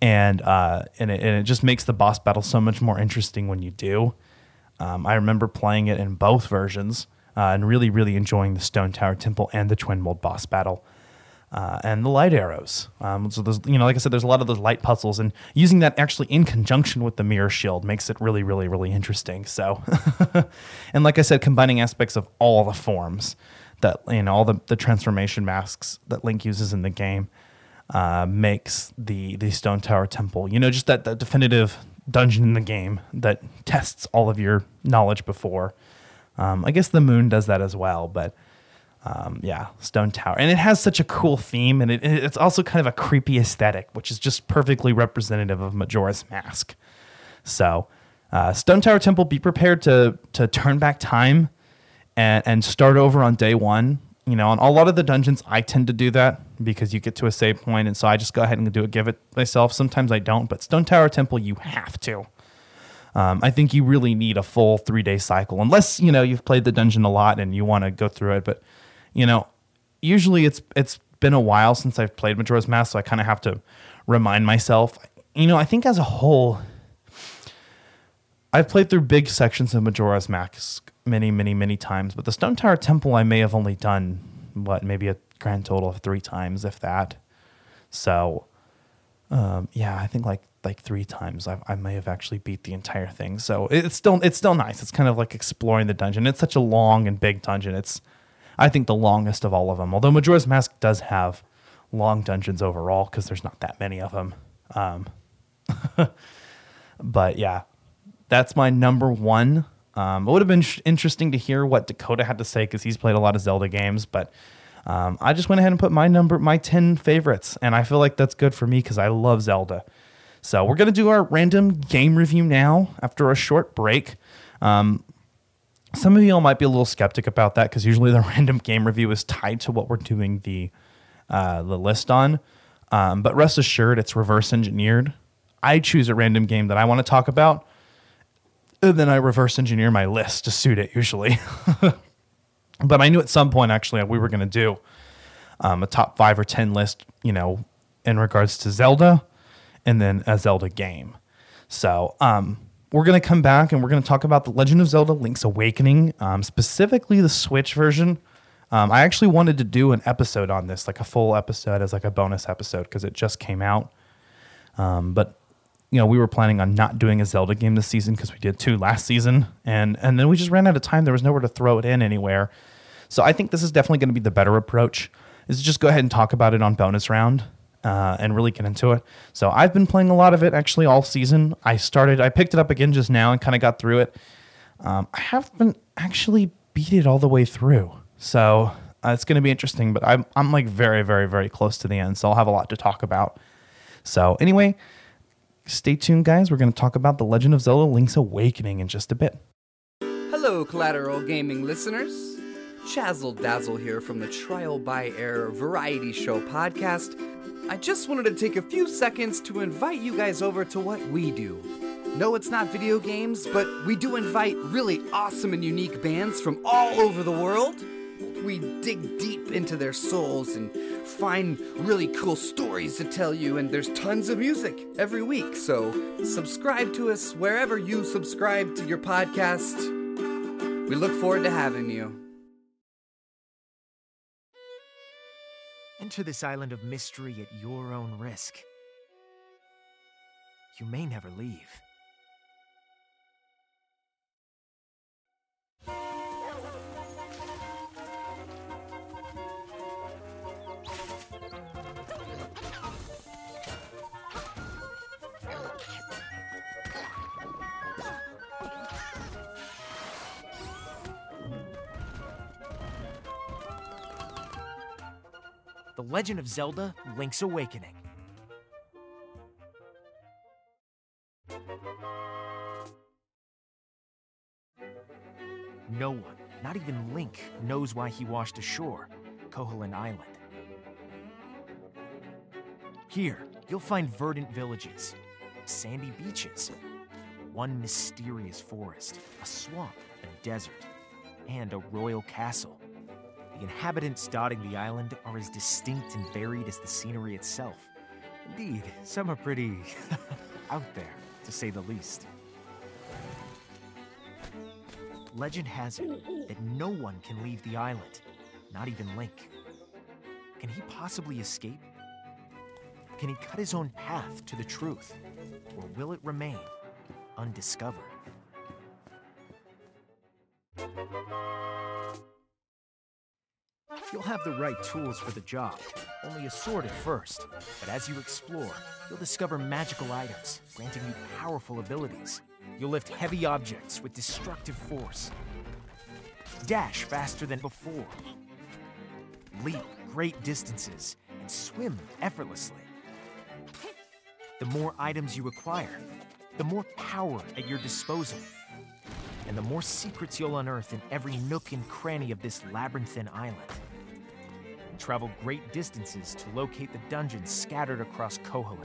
and uh, and, it, and it just makes the boss battle so much more interesting when you do. Um, I remember playing it in both versions uh, and really, really enjoying the Stone Tower Temple and the Twin Mold boss battle uh, and the light arrows. Um, so there's, you know, like I said, there's a lot of those light puzzles, and using that actually in conjunction with the mirror shield makes it really, really, really interesting. So, and like I said, combining aspects of all the forms that know, all the, the transformation masks that Link uses in the game uh, makes the the Stone Tower Temple, you know, just that, that definitive dungeon in the game that tests all of your knowledge before. Um, I guess the moon does that as well, but um, yeah, Stone Tower, and it has such a cool theme, and it, it's also kind of a creepy aesthetic, which is just perfectly representative of Majora's Mask. So, uh, Stone Tower Temple, be prepared to to turn back time and and start over on day one. You know, on a lot of the dungeons, I tend to do that because you get to a save point, and so I just go ahead and do it, give it myself. Sometimes I don't, but Stone Tower Temple, you have to. Um, I think you really need a full three day cycle, unless you know you've played the dungeon a lot and you want to go through it. But you know, usually it's it's been a while since I've played Majora's Mask, so I kind of have to remind myself. You know, I think as a whole, I've played through big sections of Majora's Mask many, many, many times, but the Stone Tower Temple I may have only done what maybe a grand total of three times, if that. So, um, yeah, I think like like three times I've, I may have actually beat the entire thing. So it's still it's still nice. It's kind of like exploring the dungeon. It's such a long and big dungeon. It's I think the longest of all of them. Although Majora's Mask does have long dungeons overall because there's not that many of them. Um, but yeah, that's my number one. Um, it would have been sh- interesting to hear what Dakota had to say because he's played a lot of Zelda games, but um, I just went ahead and put my number, my 10 favorites, and I feel like that's good for me because I love Zelda. So we're going to do our random game review now after a short break. Um, some of y'all might be a little skeptic about that because usually the random game review is tied to what we're doing the uh, the list on. Um, but rest assured, it's reverse engineered. I choose a random game that I want to talk about, and then I reverse engineer my list to suit it usually. but I knew at some point actually we were going to do um, a top five or ten list, you know, in regards to Zelda, and then a Zelda game. So um, we're going to come back and we're going to talk about the Legend of Zelda: Link's Awakening, um, specifically the Switch version. Um, I actually wanted to do an episode on this, like a full episode as like a bonus episode, because it just came out. Um, but you know, we were planning on not doing a Zelda game this season because we did two last season, and and then we just ran out of time. There was nowhere to throw it in anywhere. So I think this is definitely going to be the better approach. Is just go ahead and talk about it on bonus round uh, and really get into it. So I've been playing a lot of it actually all season. I started, I picked it up again just now and kind of got through it. Um, I haven't actually beat it all the way through, so uh, it's going to be interesting. But I'm I'm like very very very close to the end, so I'll have a lot to talk about. So anyway, stay tuned, guys. We're going to talk about the Legend of Zelda: Link's Awakening in just a bit. Hello, Collateral Gaming listeners. Chazzle Dazzle here from the Trial by Error Variety Show podcast. I just wanted to take a few seconds to invite you guys over to what we do. No, it's not video games, but we do invite really awesome and unique bands from all over the world. We dig deep into their souls and find really cool stories to tell you, and there's tons of music every week. So, subscribe to us wherever you subscribe to your podcast. We look forward to having you. Enter this island of mystery at your own risk. You may never leave. The Legend of Zelda Link's Awakening. No one, not even Link, knows why he washed ashore, Koholint Island. Here, you'll find verdant villages, sandy beaches, one mysterious forest, a swamp, a desert, and a royal castle. The inhabitants dotting the island are as distinct and varied as the scenery itself. Indeed, some are pretty out there, to say the least. Legend has it that no one can leave the island, not even Link. Can he possibly escape? Can he cut his own path to the truth? Or will it remain undiscovered? You'll have the right tools for the job, only a sword at first. But as you explore, you'll discover magical items, granting you powerful abilities. You'll lift heavy objects with destructive force, dash faster than before, leap great distances, and swim effortlessly. The more items you acquire, the more power at your disposal, and the more secrets you'll unearth in every nook and cranny of this labyrinthine island. Travel great distances to locate the dungeons scattered across Koholint.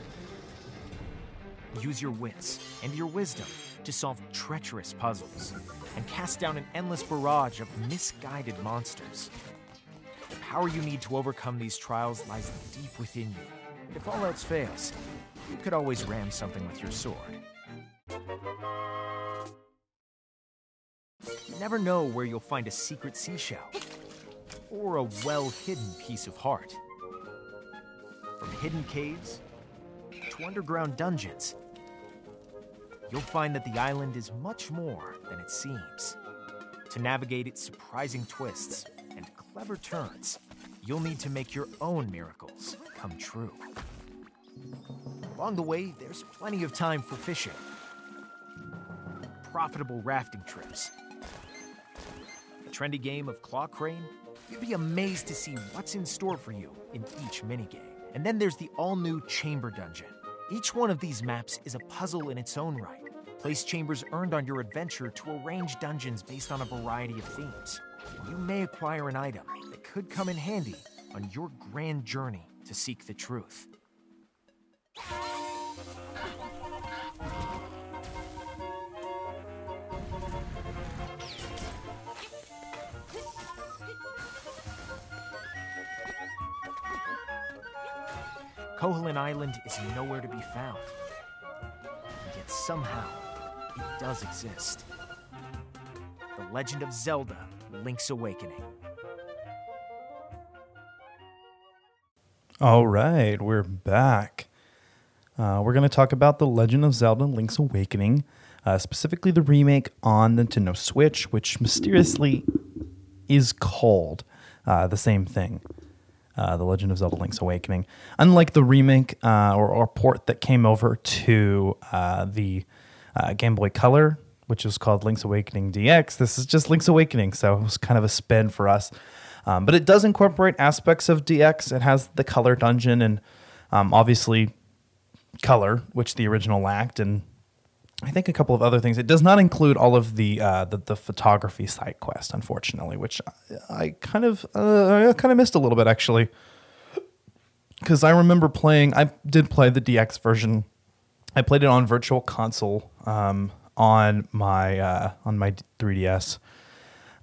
Use your wits and your wisdom to solve treacherous puzzles and cast down an endless barrage of misguided monsters. The power you need to overcome these trials lies deep within you. And if all else fails, you could always ram something with your sword. You never know where you'll find a secret seashell or a well hidden piece of heart. From hidden caves to underground dungeons, you'll find that the island is much more than it seems. To navigate its surprising twists and clever turns, you'll need to make your own miracles come true. Along the way, there's plenty of time for fishing, profitable rafting trips, a trendy game of claw crane. You'd be amazed to see what's in store for you in each minigame. And then there's the all new Chamber Dungeon. Each one of these maps is a puzzle in its own right. Place chambers earned on your adventure to arrange dungeons based on a variety of themes. You may acquire an item that could come in handy on your grand journey to seek the truth. Koholint Island is nowhere to be found. And yet somehow, it does exist. The Legend of Zelda Link's Awakening. All right, we're back. Uh, we're going to talk about The Legend of Zelda Link's Awakening, uh, specifically the remake on Nintendo Switch, which mysteriously is called uh, the same thing. Uh, the Legend of Zelda Link's Awakening. Unlike the remake uh, or, or port that came over to uh, the uh, Game Boy Color, which was called Link's Awakening DX, this is just Link's Awakening. So it was kind of a spin for us. Um, but it does incorporate aspects of DX. It has the color dungeon and um, obviously color, which the original lacked, and I think a couple of other things. It does not include all of the uh, the, the photography side quest, unfortunately, which I, kind of uh, I kind of missed a little bit actually, because I remember playing. I did play the DX version. I played it on Virtual Console um, on my uh, on my 3DS,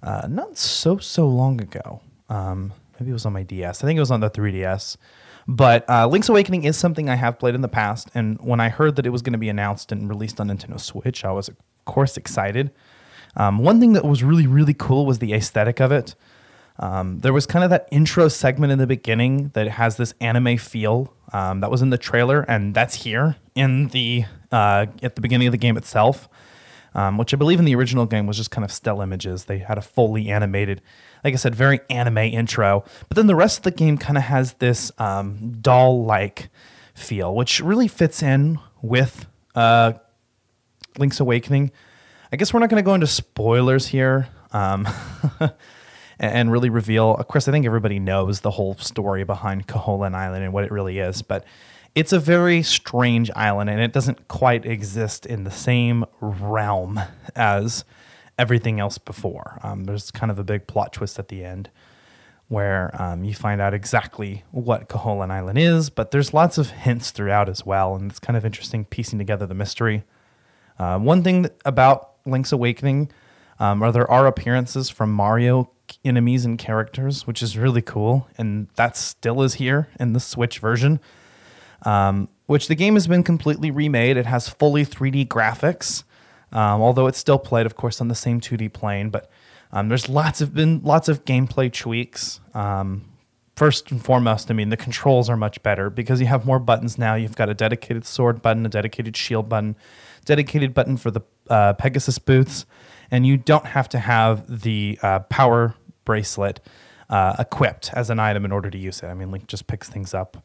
uh, not so so long ago. Um, maybe it was on my DS. I think it was on the 3DS. But uh, Link's Awakening is something I have played in the past, and when I heard that it was going to be announced and released on Nintendo Switch, I was of course excited. Um, one thing that was really really cool was the aesthetic of it. Um, there was kind of that intro segment in the beginning that has this anime feel. Um, that was in the trailer, and that's here in the uh, at the beginning of the game itself, um, which I believe in the original game was just kind of still images. They had a fully animated, like I said, very anime intro. But then the rest of the game kind of has this um, doll-like feel, which really fits in with uh, Link's Awakening. I guess we're not going to go into spoilers here. Um, and really reveal. Of course, I think everybody knows the whole story behind Koholint Island and what it really is, but it's a very strange island and it doesn't quite exist in the same realm as everything else before. Um, there's kind of a big plot twist at the end where um, you find out exactly what Koholint Island is, but there's lots of hints throughout as well, and it's kind of interesting piecing together the mystery. Uh, one thing about Link's Awakening um, are there are appearances from Mario enemies and characters, which is really cool, and that still is here in the Switch version. Um, which the game has been completely remade. It has fully 3D graphics, um, although it's still played, of course, on the same 2D plane. But um, there's lots of been lots of gameplay tweaks. Um, first and foremost, I mean the controls are much better because you have more buttons now. You've got a dedicated sword button, a dedicated shield button, dedicated button for the uh, Pegasus boots, and you don't have to have the uh, power bracelet uh, equipped as an item in order to use it. I mean, Link just picks things up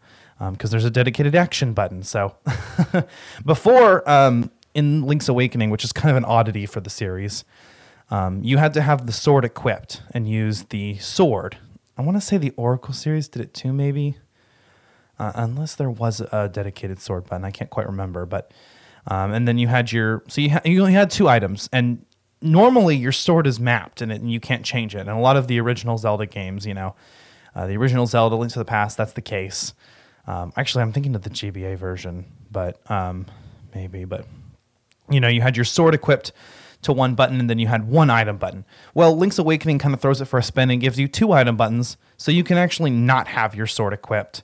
because there's a dedicated action button. So before um, in Link's Awakening, which is kind of an oddity for the series, um, you had to have the sword equipped and use the sword. I want to say the Oracle series did it too, maybe. Uh, unless there was a dedicated sword button, I can't quite remember. But um, and then you had your so you ha- you only had two items, and normally your sword is mapped and, it, and you can't change it. And a lot of the original Zelda games, you know, uh, the original Zelda Link to the Past, that's the case. Um, actually, I'm thinking of the GBA version, but um, maybe, but you know, you had your sword equipped to one button and then you had one item button. Well, Link's Awakening kind of throws it for a spin and gives you two item buttons, so you can actually not have your sword equipped.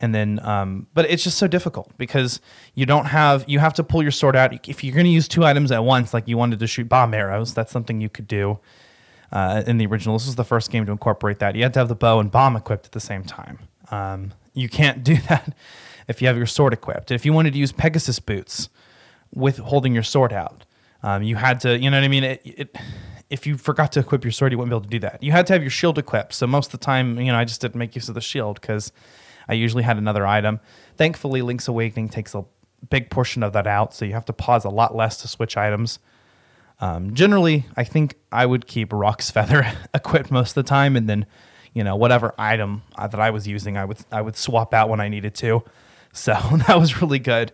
And then, um, but it's just so difficult because you don't have, you have to pull your sword out. If you're going to use two items at once, like you wanted to shoot bomb arrows, that's something you could do uh, in the original. This was the first game to incorporate that. You had to have the bow and bomb equipped at the same time. Um, you can't do that if you have your sword equipped. If you wanted to use Pegasus boots with holding your sword out, um, you had to, you know what I mean? It, it, if you forgot to equip your sword, you wouldn't be able to do that. You had to have your shield equipped. So most of the time, you know, I just didn't make use of the shield because I usually had another item. Thankfully, Link's Awakening takes a big portion of that out, so you have to pause a lot less to switch items. Um, generally, I think I would keep Roc's Feather equipped most of the time, and then, you know, whatever item uh, that I was using, I would I would swap out when I needed to. So that was really good.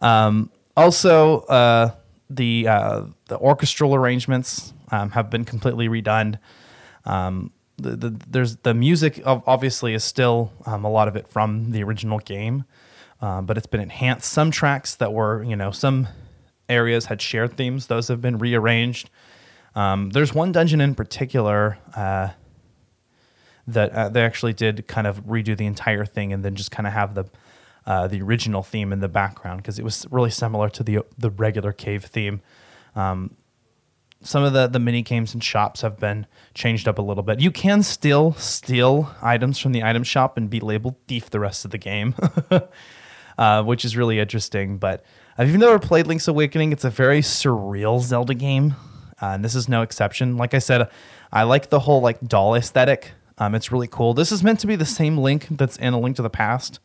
Um, also, uh, the uh, the orchestral arrangements um, have been completely redone. Um, the, the, there's the music obviously is still um, a lot of it from the original game, uh, but it's been enhanced. Some tracks that were you know some areas had shared themes; those have been rearranged. Um, there's one dungeon in particular uh, that uh, they actually did kind of redo the entire thing and then just kind of have the uh, the original theme in the background because it was really similar to the the regular cave theme. Um, some of the the mini games and shops have been changed up a little bit. You can still steal items from the item shop and be labeled thief the rest of the game, uh, which is really interesting. But I've even never played Link's Awakening. It's a very surreal Zelda game, uh, and this is no exception. Like I said, I like the whole like doll aesthetic. Um, it's really cool. This is meant to be the same Link that's in A Link to the Past.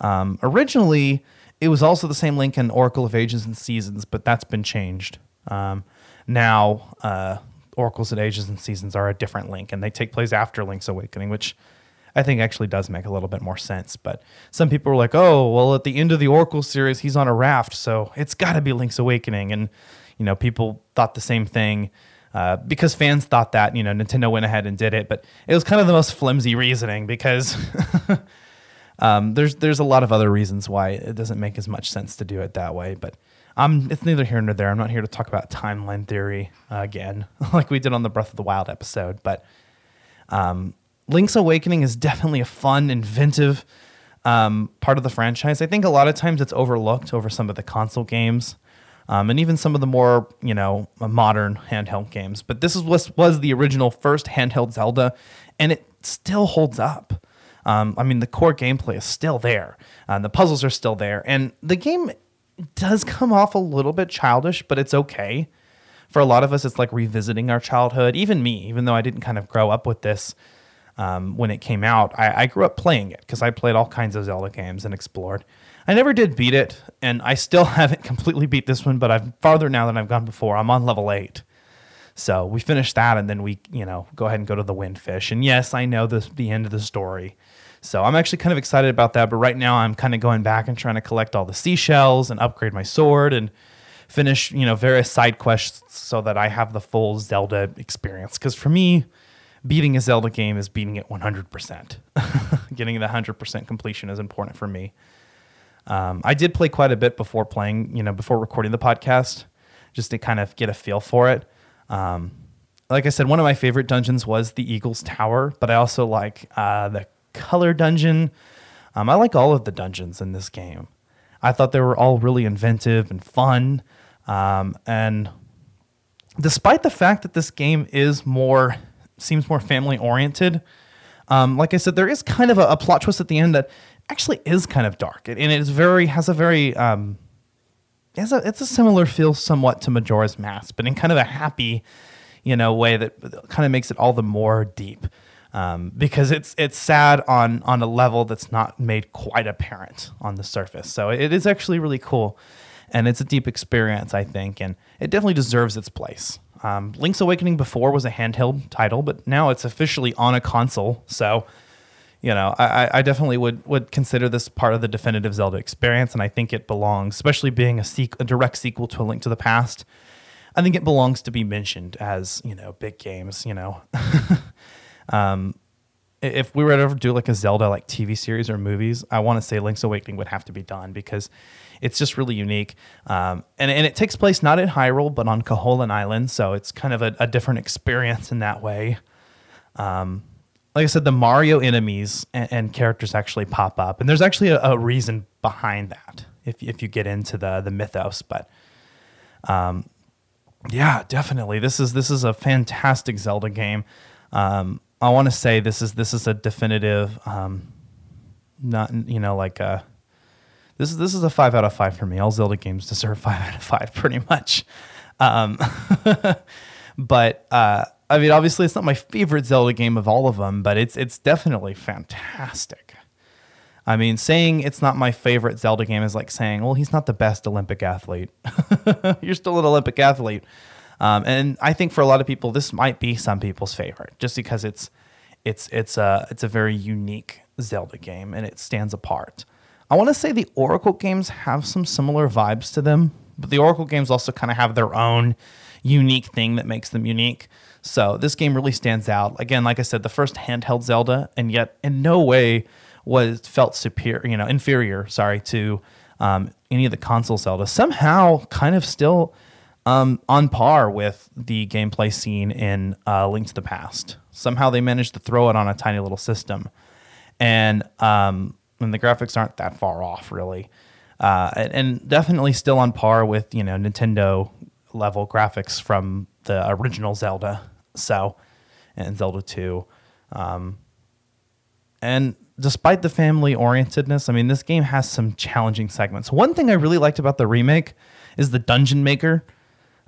Um, originally, it was also the same link in Oracle of Ages and Seasons, but that's been changed. Um, now, uh, Oracles of Ages and Seasons are a different link, and they take place after Link's Awakening, which I think actually does make a little bit more sense. But some people were like, "Oh, well, at the end of the Oracle series, he's on a raft, so it's got to be Link's Awakening." And you know, people thought the same thing. Uh, because fans thought that, you know, Nintendo went ahead and did it, but it was kind of the most flimsy reasoning because Um, there's there's a lot of other reasons why it doesn't make as much sense to do it that way, but um, it's neither here nor there. I'm not here to talk about timeline theory uh, again, like we did on the Breath of the Wild episode. But um, Link's Awakening is definitely a fun, inventive um, part of the franchise. I think a lot of times it's overlooked over some of the console games. Um, and even some of the more you know modern handheld games. But this is what was the original first handheld Zelda, and it still holds up. Um, I mean, the core gameplay is still there, uh, the puzzles are still there, and the game does come off a little bit childish, but it's okay. For a lot of us, it's like revisiting our childhood. Even me, even though I didn't kind of grow up with this um, when it came out, I, I grew up playing it because I played all kinds of Zelda games and explored. I never did beat it, and I still haven't completely beat this one, but I'm farther now than I've gone before. I'm on level eight. So we finish that, and then we, you know, go ahead and go to the Windfish. And yes, I know the the end of the story. So I'm actually kind of excited about that. But right now, I'm kind of going back and trying to collect all the seashells and upgrade my sword and finish, you know, various side quests so that I have the full Zelda experience. Because for me, beating a Zelda game is beating it 100%. Getting the 100% completion is important for me. Um, I did play quite a bit before playing, you know, before recording the podcast, just to kind of get a feel for it. Um, like I said, one of my favorite dungeons was the Eagle's Tower, but I also like uh, the color dungeon. Um, I like all of the dungeons in this game. I thought they were all really inventive and fun. Um, and despite the fact that this game is more, seems more family oriented, um, like I said, there is kind of a, a, plot twist at the end that actually is kind of dark. And it is very, has a very, um, it's a, it's a similar feel somewhat to Majora's Mask, but in kind of a happy, you know, way that kind of makes it all the more deep. um, because it's it's sad on on a level that's not made quite apparent on the surface. So it is actually really cool, and it's a deep experience, I think, and it definitely deserves its place. Um, Link's Awakening before was a handheld title, but now it's officially on a console. So you know, I, I definitely would would consider this part of the definitive Zelda experience, and I think it belongs, especially being a, sequ- a direct sequel to A Link to the Past. I think it belongs to be mentioned as you know big games. You know, um, if we were to ever do like a Zelda like TV series or movies, I want to say Link's Awakening would have to be done because it's just really unique. Um, and, and it takes place not in Hyrule, but on Koholint Island. So it's kind of a, a different experience in that way. Um, like I said, the Mario enemies and, and characters actually pop up, and there's actually a, a, reason behind that if if you get into the the mythos. But, um, yeah, definitely, this is this is a fantastic Zelda game. Um, I want to say this is this is a definitive, um, not you know like a. Uh, this is this is a five out of five for me. All Zelda games deserve five out of five, pretty much. Um, but uh, I mean, obviously, it's not my favorite Zelda game of all of them, but it's it's definitely fantastic. I mean, saying it's not my favorite Zelda game is like saying, well, he's not the best Olympic athlete. You're still an Olympic athlete. Um, and I think for a lot of people, this might be some people's favorite, just because it's it's it's a it's a very unique Zelda game and it stands apart. I want to say the Oracle games have some similar vibes to them, but the Oracle games also kind of have their own unique thing that makes them unique. So this game really stands out. Again, like I said, the first handheld Zelda, and yet in no way was felt superior, you know, inferior. Sorry to um, any of the console Zelda. Somehow, kind of still um, on par with the gameplay seen in uh, Link to the Past. Somehow they managed to throw it on a tiny little system, and um, and the graphics aren't that far off, really. Uh, and, and definitely still on par with you know Nintendo level graphics from the original Zelda. So, and Zelda 2. Um, and despite the family orientedness, I mean, this game has some challenging segments. One thing I really liked about the remake is the dungeon maker.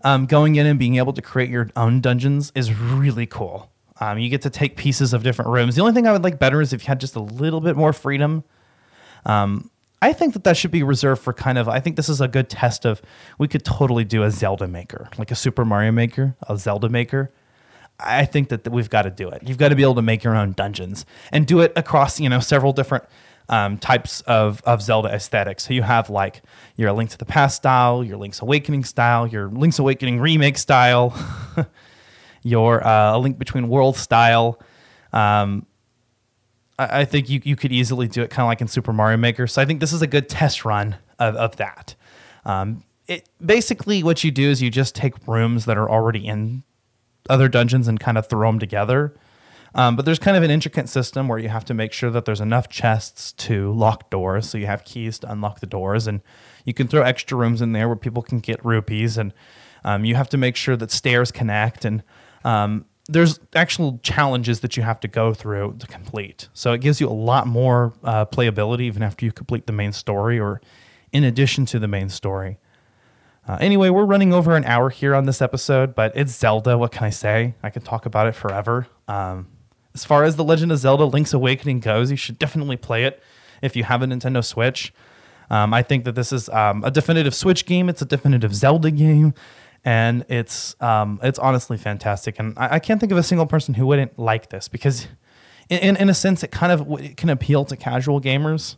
Um, going in and being able to create your own dungeons is really cool. Um, you get to take pieces of different rooms. The only thing I would like better is if you had just a little bit more freedom. Um, I think that that should be reserved for kind of. I think this is a good test of. We could totally do a Zelda maker, like a Super Mario maker, a Zelda maker. I think that, that we've got to do it. You've got to be able to make your own dungeons and do it across, you know, several different um, types of, of Zelda aesthetics. So you have like your Link to the Past style, your Link's Awakening style, your Link's Awakening remake style, your uh, Link Between Worlds style. Um, I, I, think you, you could easily do it kind of like in Super Mario Maker. So I think this is a good test run of, of that. Um, it basically what you do is you just take rooms that are already in other dungeons and kind of throw them together. Um, but there's kind of an intricate system where you have to make sure that there's enough chests to lock doors. So you have keys to unlock the doors, and you can throw extra rooms in there where people can get rupees. And um, you have to make sure that stairs connect. And um, there's actual challenges that you have to go through to complete. So it gives you a lot more uh, playability even after you complete the main story or in addition to the main story. Uh, anyway, we're running over an hour here on this episode, but it's Zelda. What can I say? I could talk about it forever. Um, as far as The Legend of Zelda Link's Awakening goes, you should definitely play it if you have a Nintendo Switch. Um, I think that this is um, a definitive Switch game. It's a definitive Zelda game, and it's um, it's honestly fantastic. And I, I, can't think of a single person who wouldn't like this because, in, in a sense, it kind of it can appeal to casual gamers,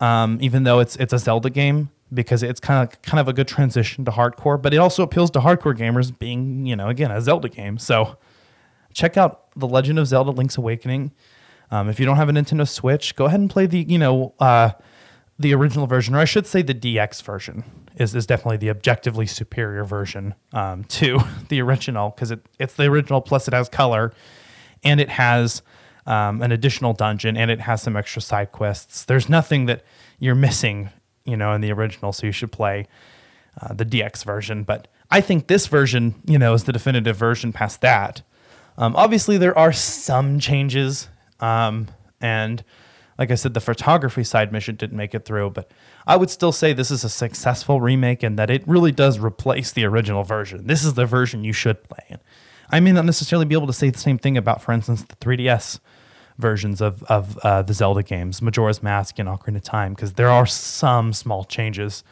um, even though it's it's a Zelda game because it's kind of kind of a good transition to hardcore, but it also appeals to hardcore gamers being, you know, again, a Zelda game. So check out The Legend of Zelda Link's Awakening. Um, if you don't have a Nintendo Switch, go ahead and play the, you know, uh, the original version, or I should say the DX version is, is definitely the objectively superior version um, to the original because it, it's the original plus it has color and it has um, an additional dungeon and it has some extra side quests. There's nothing that you're missing you know, in the original. So you should play uh, the DX version. But I think this version, you know, is the definitive version past that. Um, obviously, there are some changes. Um, and like I said, the photography side mission didn't make it through, but I would still say this is a successful remake and that it really does replace the original version. This is the version you should play. I may not necessarily be able to say the same thing about, for instance, the 3DS versions of of uh, the Zelda games, Majora's Mask and Ocarina of Time, because there are some small changes.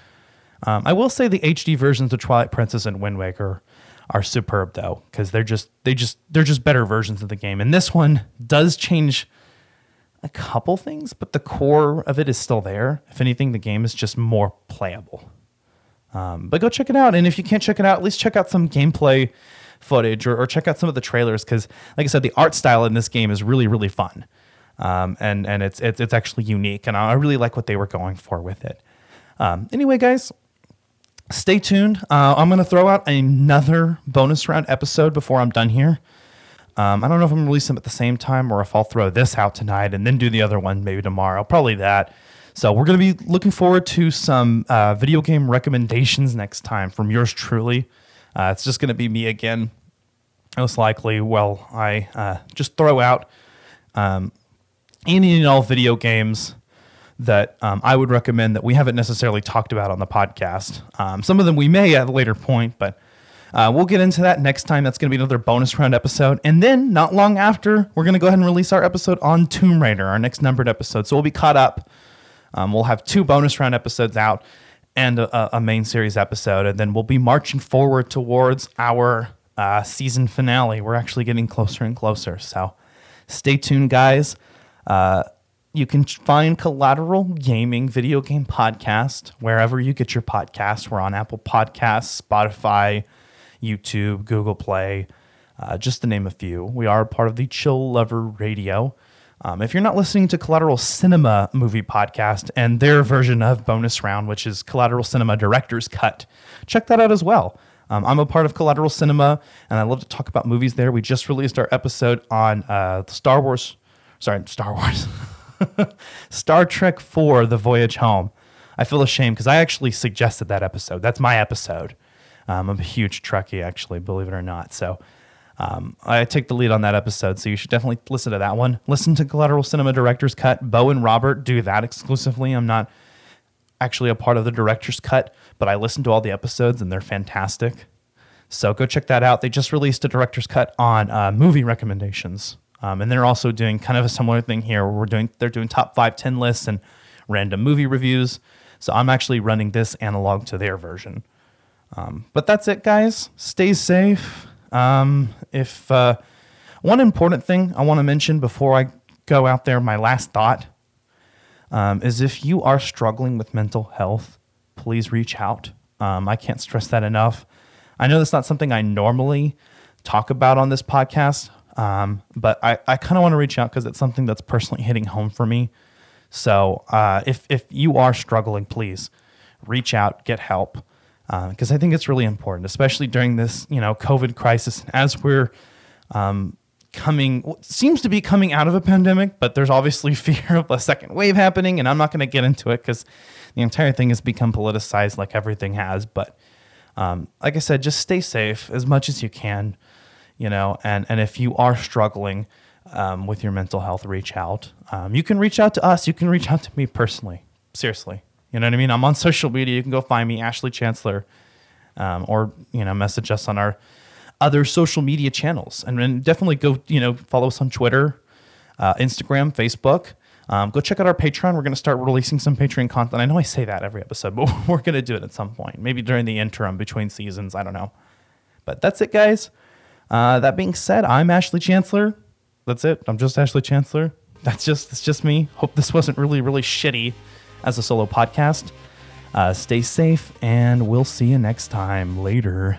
Um, I will say the HD versions of Twilight Princess and Wind Waker are superb though, because they're just they just they're just better versions of the game. And this one does change a couple things, but the core of it is still there. If anything, the game is just more playable. Um, but go check it out, and if you can't check it out, at least check out some gameplay footage or, or check out some of the trailers because, like I said, the art style in this game is really really fun, um, and and it's, it's it's actually unique, and I really like what they were going for with it. Um, anyway, guys, stay tuned. Uh, I'm going to throw out another bonus round episode before I'm done here. Um, I don't know if I'm release them at the same time or if I'll throw this out tonight and then do the other one maybe tomorrow. Probably that. So we're going to be looking forward to some uh, video game recommendations next time from yours truly. Uh, it's just going to be me again, most likely. Well, I uh, just throw out um, any and all video games that um, I would recommend that we haven't necessarily talked about on the podcast. Um, some of them we may at a later point, but uh, we'll get into that next time. That's going to be another bonus round episode. And then, not long after, we're going to go ahead and release our episode on Tomb Raider, our next numbered episode. So we'll be caught up. Um, we'll have two bonus round episodes out and a, a, main series episode. And then we'll be marching forward towards our uh, season finale. We're actually getting closer and closer. So stay tuned, guys. Uh, you can find Collateral Gaming Video Game Podcast wherever you get your podcasts. We're on Apple Podcasts, Spotify, YouTube, Google Play, uh, just to name a few. We are part of the Chill Lover Radio. Um, if you're not listening to Collateral Cinema Movie Podcast and their version of Bonus Round, which is Collateral Cinema Director's Cut, check that out as well. Um, I'm a part of Collateral Cinema, and I love to talk about movies there. We just released our episode on uh, Star Wars, sorry, Star Wars, Star Trek 4 The Voyage Home. I feel ashamed because I actually suggested that episode. That's my episode. Um, I'm a huge Trekkie, actually, believe it or not. So um, I take the lead on that episode. So you should definitely listen to that one. Listen to Collateral Cinema Director's Cut. Bo and Robert do that exclusively. I'm not actually a part of the director's cut, but I listen to all the episodes and they're fantastic. So go check that out. They just released a director's cut on uh, movie recommendations. Um, and they're also doing kind of a similar thing here where we're doing they're doing top five, 10 lists and random movie reviews. So I'm actually running this analog to their version. Um, but that's it, guys. Stay safe. Um, if uh, one important thing I want to mention before I go out there, my last thought um, is if you are struggling with mental health, please reach out. Um, I can't stress that enough. I know that's not something I normally talk about on this podcast, um, but I, I kind of want to reach out because it's something that's personally hitting home for me. So uh, if if you are struggling, please reach out, get help because uh, I think it's really important, especially during this you know COVID crisis as we're um, coming seems to be coming out of a pandemic, but there's obviously fear of a second wave happening, and I'm not going to get into it because the entire thing has become politicized like everything has. But um, like I said, just stay safe as much as you can, you know, and and if you are struggling. Um, with your mental health, reach out. Um, you can reach out to us. You can reach out to me personally. Seriously, you know what I mean? I'm on social media. You can go find me, Ashley Chancellor, um, or you know, message us on our other social media channels, and then definitely go you know follow us on Twitter, uh, Instagram, Facebook. Um, go check out our Patreon. We're going to start releasing some Patreon content. I know I say that every episode, but we're going to do it at some point. Maybe during the interim between seasons. I don't know. But that's it, guys. Uh, that being said, I'm Ashley Chancellor. That's it. I'm just Ashley Chancellor. That's just that's just me. Hope this wasn't really really shitty as a solo podcast. Uh, stay safe, and we'll see you next time. Later.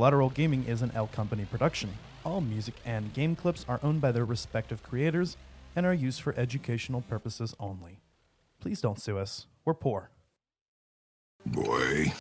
Collateral Gaming is an L Company production. All music and game clips are owned by their respective creators and are used for educational purposes only. Please don't sue us. We're poor. Boy,